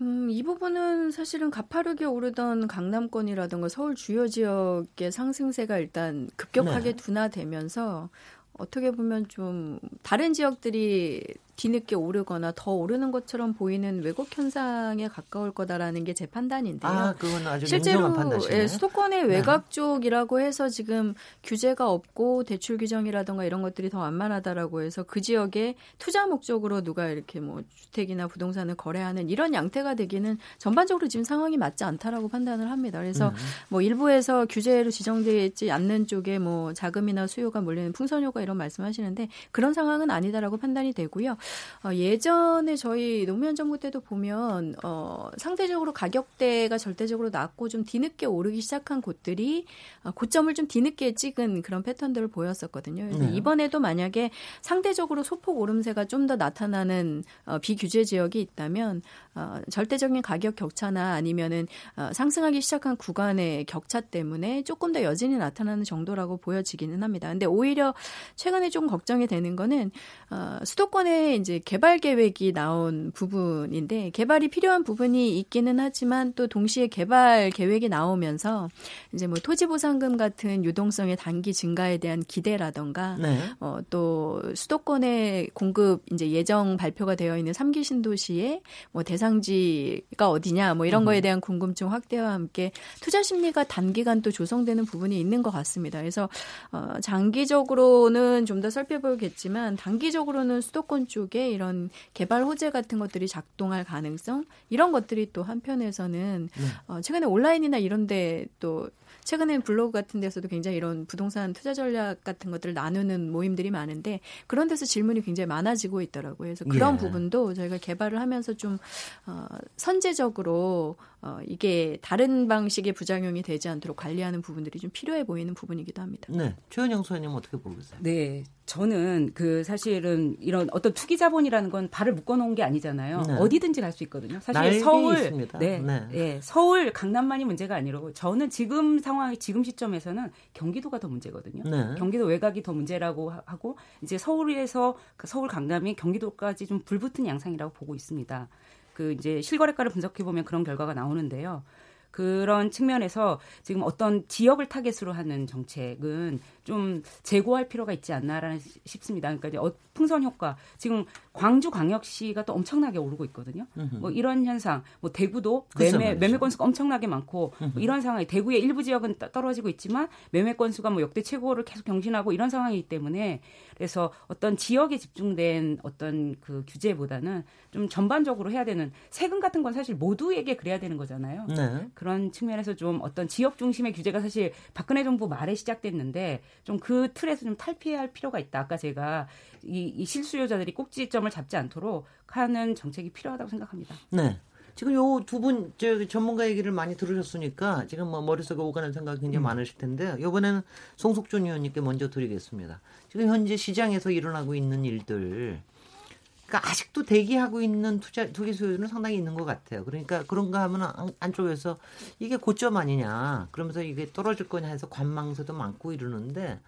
음, 이 부분은 사실은 가파르게 오르던 강남권이라든가 서울 주요 지역의 상승세가 일단 급격하게 네. 둔화되면서 어떻게 보면 좀 다른 지역들이 뒤늦게 오르거나 더 오르는 것처럼 보이는 왜곡 현상에 가까울 거다라는 게 제 판단인데요. 아, 그건 아주 실제로 예, 수도권의 네. 외곽 쪽이라고 해서 지금 규제가 없고 대출 규정이라든가 이런 것들이 더 완만하다라고 해서 그 지역에 투자 목적으로 누가 이렇게 뭐 주택이나 부동산을 거래하는 이런 양태가 되기는 전반적으로 지금 상황이 맞지 않다라고 판단을 합니다. 그래서 음. 뭐 일부에서 규제로 지정되지 않는 쪽에 뭐 자금이나 수요가 몰리는 풍선효과 이런 말씀하시는데 그런 상황은 아니다라고 판단이 되고요. 어, 예전에 저희 노무현 정부 때도 보면 어, 상대적으로 가격대가 절대적으로 낮고 좀 뒤늦게 오르기 시작한 곳들이 어, 고점을 좀 뒤늦게 찍은 그런 패턴들을 보였었거든요. 그래서 네. 이번에도 만약에 상대적으로 소폭 오름세가 좀 더 나타나는 어, 비규제 지역이 있다면 어, 절대적인 가격 격차나 아니면은 어, 상승하기 시작한 구간의 격차 때문에 조금 더 여진이 나타나는 정도라고 보여지기는 합니다. 근데 오히려 최근에 좀 걱정이 되는 거는 어, 수도권에 이제 개발 계획이 나온 부분인데 개발이 필요한 부분이 있기는 하지만 또 동시에 개발 계획이 나오면서 이제 뭐 토지 보상금 같은 유동성의 단기 증가에 대한 기대라던가 네. 어, 또 수도권의 공급 이제 예정 발표가 되어 있는 3기 신도시의 뭐 대상지가 어디냐 뭐 이런 거에 대한 궁금증 확대와 함께 투자 심리가 단기간 또 조성되는 부분이 있는 것 같습니다. 그래서 어, 장기적으로는 좀 더 살펴보겠지만 단기적으로는 수도권 쪽 쪽에 이런 개발 호재 같은 것들이 작동할 가능성 이런 것들이 또 한편에서는 네. 어, 최근에 온라인이나 이런데 또 최근에 블로그 같은 데서도 굉장히 이런 부동산 투자 전략 같은 것들을 나누는 모임들이 많은데 그런 데서 질문이 굉장히 많아지고 있더라고요. 그래서 그런 예. 부분도 저희가 개발을 하면서 좀 어, 선제적으로 어, 이게 다른 방식의 부작용이 되지 않도록 관리하는 부분들이 좀 필요해 보이는 부분이기도 합니다. 네. 최은영 소장님 어떻게 보고 계세요? 네. 저는 그 사실은 이런 어떤 투기 자본이라는 건 발을 묶어 놓은 게 아니잖아요. 네. 어디든지 갈 수 있거든요. 사실 서울 있습니다. 네, 네. 네. 서울 강남만이 문제가 아니라고 저는 지금 상황 지금 시점에서는 경기도가 더 문제거든요. 네. 경기도 외곽이 더 문제라고 하고 이제 서울에서 그 서울 강남이 경기도까지 좀 불붙은 양상이라고 보고 있습니다. 그 이제 실거래가를 분석해 보면 그런 결과가 나오는데요. 그런 측면에서 지금 어떤 지역을 타겟으로 하는 정책은 좀 재고할 필요가 있지 않나라는 싶습니다. 그러니까 이제 어, 풍선 효과 지금 광주 광역시가 또 엄청나게 오르고 있거든요. 으흠. 뭐 이런 현상, 뭐 대구도 매매 매매 건수가 엄청나게 많고 뭐 이런 상황이 대구의 일부 지역은 떨어지고 있지만 매매 건수가 뭐 역대 최고를 계속 경신하고 이런 상황이기 때문에 그래서 어떤 지역에 집중된 어떤 그 규제보다는 좀 전반적으로 해야 되는 세금 같은 건 사실 모두에게 그래야 되는 거잖아요. 네. 그런 측면에서 좀 어떤 지역 중심의 규제가 사실 박근혜 정부 말에 시작됐는데 좀 그 틀에서 좀 탈피할 필요가 있다. 아까 제가 이, 이 실수요자들이 꼭지점을 잡지 않도록 하는 정책이 필요하다고 생각합니다. 네. 지금 요 두 분 전문가 얘기를 많이 들으셨으니까 지금 뭐 머릿속에 오가는 생각이 굉장히 음. 많으실 텐데 이번에는 송석준 의원님께 먼저 드리겠습니다. 지금 현재 시장에서 일어나고 있는 일들 그러니까 아직도 대기하고 있는 투자 투기 수요는 상당히 있는 것 같아요. 그러니까 그런가 하면 안쪽에서 이게 고점 아니냐 그러면서 이게 떨어질 거냐 해서 관망세도 많고 이러는데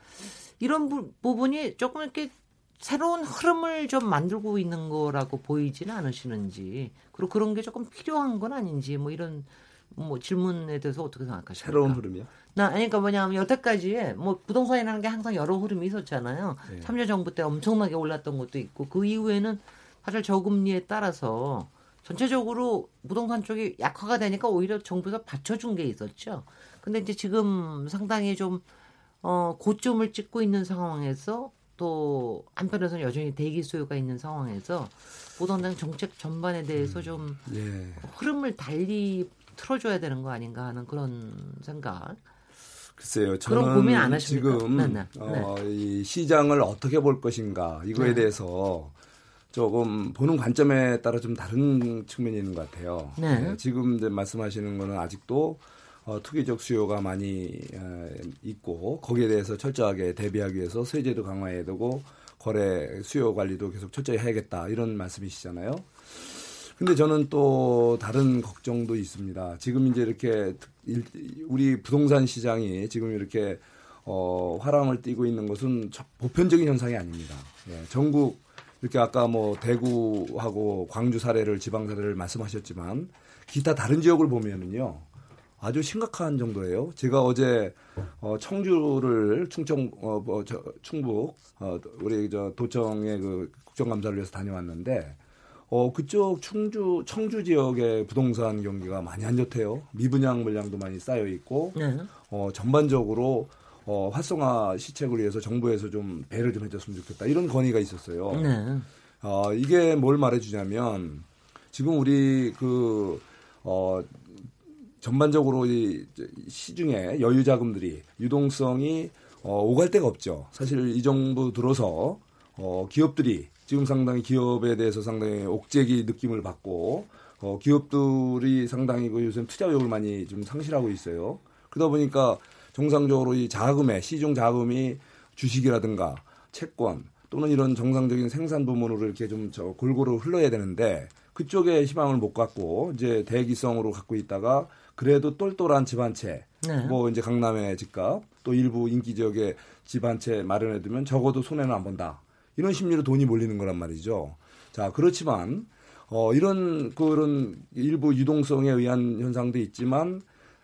이런 부, 부분이 조금 이렇게 새로운 흐름을 좀 만들고 있는 거라고 보이지는 않으시는지 그리고 그런 게 조금 필요한 건 아닌지 뭐 이런 뭐 질문에 대해서 어떻게 생각하십니까? 새로운 흐름이요? 나 아니 그러니까 뭐냐면 여태까지 뭐 부동산이라는 게 항상 여러 흐름이 있었잖아요. 네. 참여정부 때 엄청나게 올랐던 것도 있고 그 이후에는 사실 저금리에 따라서 전체적으로 부동산 쪽이 약화가 되니까 오히려 정부에서 받쳐준 게 있었죠. 근데 이제 지금 상당히 좀 어, 고점을 찍고 있는 상황에서 또 한편에서는 여전히 대기 수요가 있는 상황에서 부동산 정책 전반에 대해서 음, 좀 예. 흐름을 달리 틀어줘야 되는 거 아닌가 하는 그런 생각. 글쎄요, 저는 그런 고민 안 하십니까? 지금 네, 네. 어, 네. 이 시장을 어떻게 볼 것인가 이거에 네. 대해서 조금 보는 관점에 따라 좀 다른 측면이 있는 것 같아요. 네. 네 지금 이제 말씀하시는 거는 아직도 어, 투기적 수요가 많이 어, 있고 거기에 대해서 철저하게 대비하기 위해서 세제도 강화해야 되고 거래 수요 관리도 계속 철저히 해야겠다 이런 말씀이시잖아요. 근데 저는 또 다른 걱정도 있습니다. 지금 이제 이렇게 우리 부동산 시장이 지금 이렇게 어, 화랑을 띠고 있는 것은 보편적인 현상이 아닙니다. 예, 전국 이렇게 아까 뭐 대구하고 광주 사례를 지방 사례를 말씀하셨지만 기타 다른 지역을 보면은요. 아주 심각한 정도예요. 제가 어제 어, 청주를 충청 어, 뭐, 저, 충북 어, 우리 저 도청의 그 국정감사를 위해서 다녀왔는데 어, 그쪽 충주 청주 지역의 부동산 경기가 많이 안 좋대요. 미분양 물량도 많이 쌓여 있고 네. 어, 전반적으로 어, 활성화 시책을 위해서 정부에서 좀 배를 좀 해줬으면 좋겠다 이런 건의가 있었어요. 네. 어, 이게 뭘 말해주냐면 지금 우리 그 어, 전반적으로 이 시중에 여유 자금들이 유동성이 어, 오갈 데가 없죠. 사실 이 정부 들어서 어, 기업들이 지금 상당히 기업에 대해서 상당히 옥죄기 느낌을 받고 어, 기업들이 상당히 그 요즘 투자 의욕을 많이 좀 상실하고 있어요. 그러다 보니까 정상적으로 이 자금에 시중 자금이 주식이라든가 채권 또는 이런 정상적인 생산 부문으로 이렇게 좀 저 골고루 흘러야 되는데 그쪽에 희망을 못 갖고 이제 대기성으로 갖고 있다가 그래도 똘똘한 집한 채, 네. 뭐 이제 강남의 집값, 또 일부 인기 지역에 집한채 마련해두면 적어도 손해는 안 본다. 이런 심리로 돈이 몰리는 거란 말이죠. 자, 그렇지만 어, 이런 그런 일부 유동성에 의한 현상도 있지만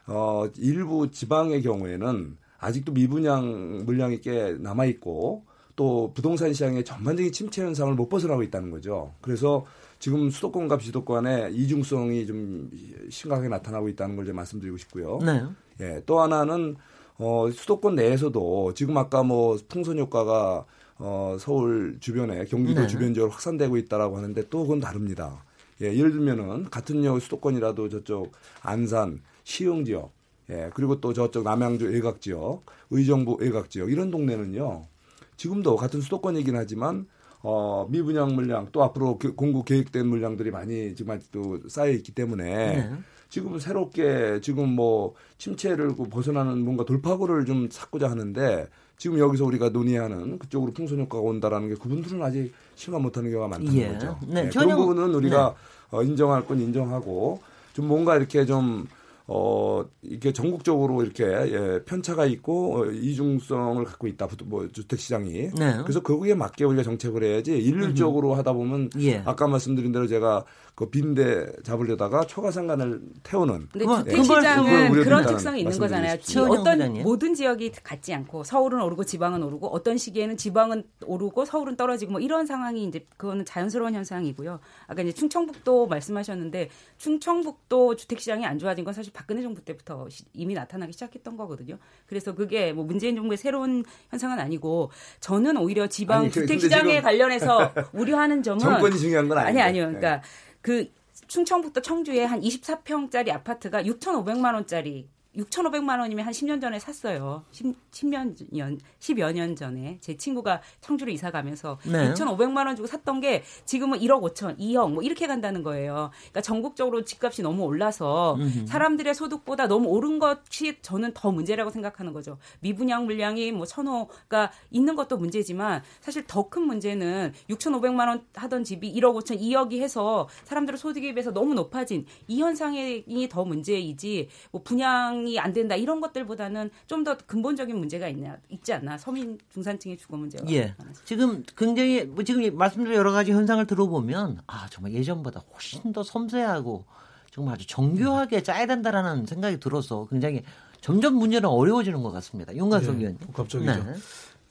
어, 일부 지방의 경우에는 아직도 미분양 물량이 꽤 남아 있고 또 부동산 시장의 전반적인 침체 현상을 못 벗어나고 있다는 거죠. 그래서 지금 수도권과 비수도권의 이중성이 좀 심각하게 나타나고 있다는 걸좀 말씀드리고 싶고요. 네. 예, 또 하나는 어, 수도권 내에서도 지금 아까 뭐 풍선 효과가 어, 서울 주변에 경기도 네. 주변 지역으로 확산되고 있다라고 하는데 또 그건 다릅니다. 예, 예를 들면은 같은 역 수도권이라도 저쪽 안산, 시흥 지역, 예, 그리고 또 저쪽 남양주 외곽 지역, 의정부 외곽 지역 이런 동네는요. 지금도 같은 수도권이긴 하지만 어, 미분양 물량 또 앞으로 공급 계획된 물량들이 많이 지금 아직도 쌓여 있기 때문에 네. 지금 새롭게 지금 뭐 침체를 벗어나는 뭔가 돌파구를 좀 찾고자 하는데 지금 여기서 우리가 논의하는 그쪽으로 풍선 효과가 온다라는 게 그분들은 아직 실감 못하는 경우가 많다는 예. 거죠. 네, 네, 그런 부분은 우리가 네. 어, 인정할 건 인정하고 좀 뭔가 이렇게 좀 어, 이게 전국적으로 이렇게 예, 편차가 있고 어, 이중성을 갖고 있다. 뭐 주택 시장이. 네. 그래서 거기에 맞게 우리가 정책을 해야지 일률적으로 하다 보면 예. 아까 말씀드린 대로 제가 그 빈대 잡으려다가 초과상간을 태우는. 근데 주택 시장은 그런 특성이 있는 거잖아요. 어떤 부장님. 모든 지역이 같지 않고 서울은 오르고 지방은 오르고 어떤 시기에는 지방은 오르고 서울은 떨어지고 뭐 이런 상황이 이제 그거는 자연스러운 현상이고요. 아까 이제 충청북도 말씀하셨는데 충청북도 주택 시장이 안 좋아진 건 사실 박근혜 정부 때부터 이미 나타나기 시작했던 거거든요. 그래서 그게 뭐 문재인 정부의 새로운 현상은 아니고 저는 오히려 지방 아니, 주택 시장에 관련해서 [laughs] 우려하는 점은 정권이 중요한 건 아니에요. 아니 아니요. 그러니까 네. 그 충청북도 청주에 한 24평짜리 아파트가 6,500만 원짜리 6,500만 원이면 한 10년 전에 샀어요. 10, 10 년 년 10여 년 전에 제 친구가 청주로 이사 가면서 네. 6,500만 원 주고 샀던 게 지금은 1억 5천, 2억 뭐 이렇게 간다는 거예요. 그러니까 전국적으로 집값이 너무 올라서 음흠. 사람들의 소득보다 너무 오른 것이 저는 더 문제라고 생각하는 거죠. 미분양 물량이 뭐 천호가 있는 것도 문제지만 사실 더 큰 문제는 6,500만 원 하던 집이 1억 5천, 2억이 해서 사람들의 소득에 비해서 너무 높아진 이 현상이 더 문제이지 뭐 분양 보장이 안 된다 이런 것들보다는 좀 더 근본적인 문제가 있냐 있지 않나 서민 중산층의 주거 문제가 예 지금 굉장히 뭐 지금 말씀드린 여러 가지 현상을 들어보면 아 정말 예전보다 훨씬 더 섬세하고 정말 아주 정교하게 짜야 된다라는 생각이 들어서 굉장히 점점 문제는 어려워지는 것 같습니다. 윤관석 예, 의원님. 갑자기죠. 네.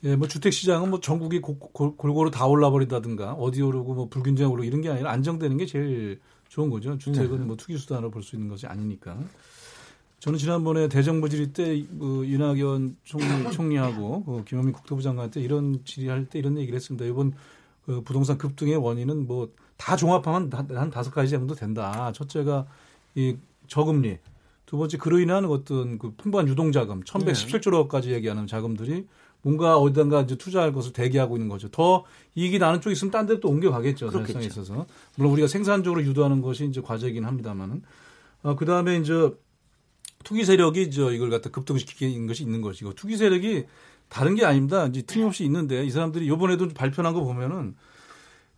예, 뭐 주택 시장은 뭐 전국이 고, 고, 골고루 다 올라버린다든가 어디 오르고 뭐 불균형으로 이런 게 아니라 안정되는 게 제일 좋은 거죠. 주택은 네. 뭐 투기 수단으로 볼 수 있는 것이 아니니까. 저는 지난번에 대정부 질의 때그 윤학연 총리, [coughs] 총리하고 그 김현민 국토부 장관한테 이런 질의할 때 이런 얘기를 했습니다. 이번 그 부동산 급등의 원인은 뭐 다 종합하면 한 다섯 가지 정도 된다. 첫째가 이 저금리, 두 번째 그로 인한 어떤 그 풍부한 유동자금, 1117조로까지 얘기하는 자금들이 뭔가 어디단가 이제 투자할 것을 대기하고 있는 거죠. 더 이익이 나는 쪽이 있으면 딴데또 옮겨가겠죠. 사실상에 있어서. 물론 우리가 생산적으로 유도하는 것이 이제 과제이긴 합니다만은. 어, 그 다음에 이제 투기 세력이 저 이걸 갖다 급등시키는 것이 있는 것이고 투기 세력이 다른 게 아닙니다. 이제 틀림없이 있는데 이 사람들이 요번에도 발표한 거 보면은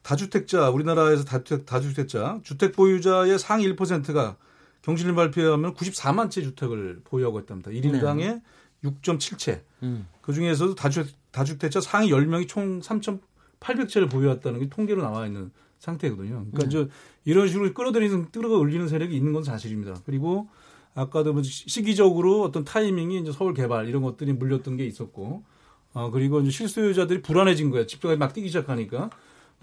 다주택자 우리나라에서 다주택, 다주택자 주택 보유자의 상위 1%가 경실련 발표에 하면 94만 채 주택을 보유하고 있답니다. 1인당에 네. 6.7채. 음. 그 중에서도 다주, 다주택자 상위 10명이 총 3,800채를 보유했다는 게 통계로 나와 있는 상태거든요. 그러니까 네. 저 이런 식으로 끌어들이는 끌어 올리는 세력이 있는 건 사실입니다. 그리고 아까도 뭐 시기적으로 어떤 타이밍이 이제 서울 개발 이런 것들이 물렸던 게 있었고, 어, 그리고 이제 실소유자들이 불안해진 거예요. 집값이 막 뛰기 시작하니까.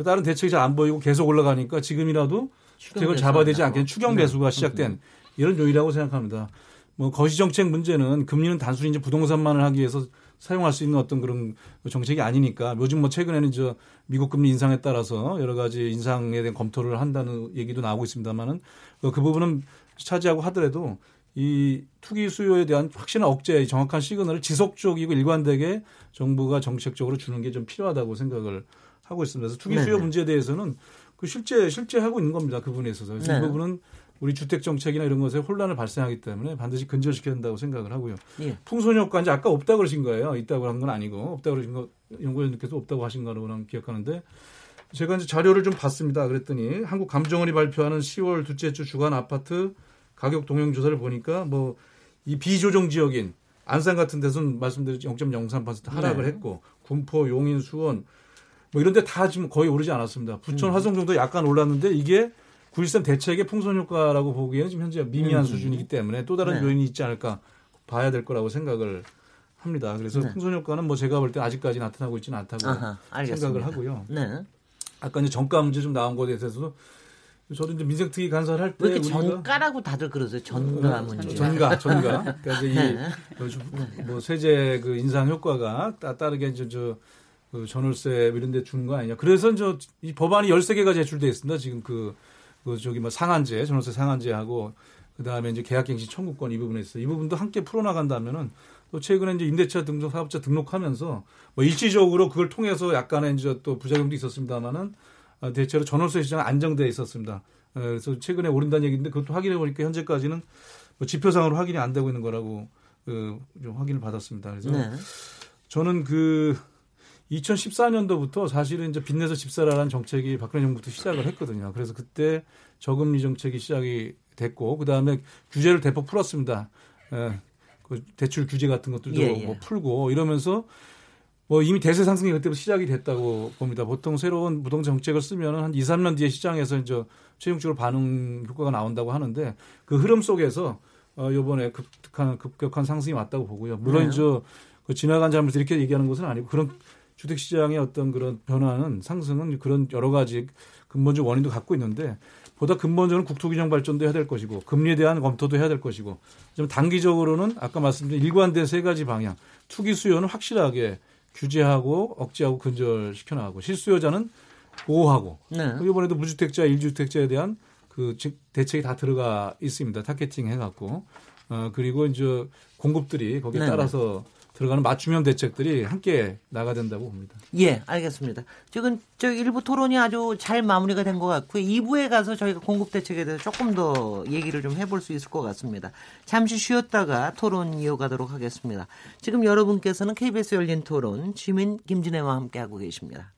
다른 대책이 잘 안 보이고 계속 올라가니까 지금이라도 주택을 잡아야 되지 않겠는 추경 네. 배수가 시작된 이런 요인이라고 생각합니다. 뭐 거시 정책 문제는 금리는 단순히 이제 부동산만을 하기 위해서 사용할 수 있는 어떤 그런 정책이 아니니까 요즘 뭐 최근에는 저 미국 금리 인상에 따라서 여러 가지 인상에 대한 검토를 한다는 얘기도 나오고 있습니다만은 그 부분은 차지하고 하더라도 이 투기 수요에 대한 확실한 억제, 정확한 시그널을 지속적이고 일관되게 정부가 정책적으로 주는 게 좀 필요하다고 생각을 하고 있습니다. 그래서 투기 수요 네네. 문제에 대해서는 그 실제 실제 하고 있는 겁니다. 그 부분에 있어서. 그래서 이 부분은 우리 주택 정책이나 이런 것에 혼란을 발생하기 때문에 반드시 근절시켜야 된다고 생각을 하고요. 예. 풍선 효과 이제 아까 없다고 그러신 거예요. 있다고 한 건 아니고 없다고 그러신 거 연구원님께서 없다고 하신 거라고 기억하는데 제가 이제 자료를 좀 봤습니다. 그랬더니 한국감정원이 발표하는 10월 둘째 주 주간 아파트 가격 동향 조사를 보니까 뭐 이 비조정 지역인 안산 같은 데서는 말씀드렸지 0.03% 하락을 네. 했고 군포, 용인, 수원 뭐 이런 데 다 지금 거의 오르지 않았습니다. 부천, 음. 화성 정도 약간 올랐는데 이게 9.13 대책의 풍선 효과라고 보기에는 지금 현재 미미한 음. 수준이기 때문에 또 다른 네. 요인이 있지 않을까 봐야 될 거라고 생각을 합니다. 그래서 네. 풍선 효과는 뭐 제가 볼 때 아직까지 나타나고 있지는 않다고 아하, 생각을 하고요. 네. 아까 이제 정가 문제 좀 나온 것에 대해서도 저도 이제 민생특위 간사를 할 때. 왜 이렇게 전가라고 다들 그러세요? 전가 어, 문제. 전가, 전가. [laughs] 그러니까 이, 네. 뭐 세제 그 인상 효과가 따, 따르게 이제 저, 그 전월세 뭐 이런 데 주는 거 아니냐. 그래서 저, 이 법안이 13개가 제출돼 있습니다. 지금 그, 그 저기 뭐 상한제, 전월세 상한제하고 그 다음에 이제 계약갱신 청구권 이 부분에 있어. 이 부분도 함께 풀어 나간다면은 또 최근에 이제 임대차 등록 사업자 등록하면서 뭐 일시적으로 그걸 통해서 약간의 이제 또 부작용도 있었습니다만은 어, 대체로 전월세 시장은 안정돼 있었습니다. 어, 그래서 최근에 오른다는 얘기인데 그것도 확인해 보니까 현재까지는 뭐 지표상으로 확인이 안 되고 있는 거라고 그좀 확인을 받았습니다. 그래서 네. 저는 그 2014년도부터 사실은 이제 빚내서 집사라는 정책이 박근혜 정부부터 시작을 했거든요. 그래서 그때 저금리 정책이 시작이 됐고 그 다음에 규제를 대폭 풀었습니다. 예, 그 대출 규제 같은 것들도 예, 예. 뭐 풀고 이러면서 뭐 이미 대세 상승이 그때부터 시작이 됐다고 봅니다. 보통 새로운 부동산 정책을 쓰면 한 2, 3년 뒤에 시장에서 이제 최종적으로 반응 효과가 나온다고 하는데 그 흐름 속에서 어 요번에 급격한 급격한 상승이 왔다고 보고요. 물론 네. 저그 지나간 잘못 이렇게 얘기하는 것은 아니고 그런 주택 시장의 어떤 그런 변화는 상승은 그런 여러 가지 근본적 원인도 갖고 있는데 보다 근본적으로 국토균형 발전도 해야 될 것이고 금리에 대한 검토도 해야 될 것이고 좀 단기적으로는 아까 말씀드린 일관된 세 가지 방향 투기 수요는 확실하게 규제하고 억제하고 근절시켜 나가고 실수요자는 보호하고 네. 이번에도 무주택자, 일주택자에 대한 그 대책이 다 들어가 있습니다. targeting 해갖고 어 그리고 이제 공급들이 거기에 네. 따라서 들어가는 맞춤형 대책들이 함께 나가야 된다고 봅니다. 예, 알겠습니다. 지금 저 일부 토론이 아주 잘 마무리가 된 것 같고요. 2부에 가서 저희가 공급 대책에 대해서 조금 더 얘기를 좀 해볼 수 있을 것 같습니다. 잠시 쉬었다가 토론 이어가도록 하겠습니다. 지금 여러분께서는 KBS 열린 토론 주민 김진애와 함께하고 계십니다.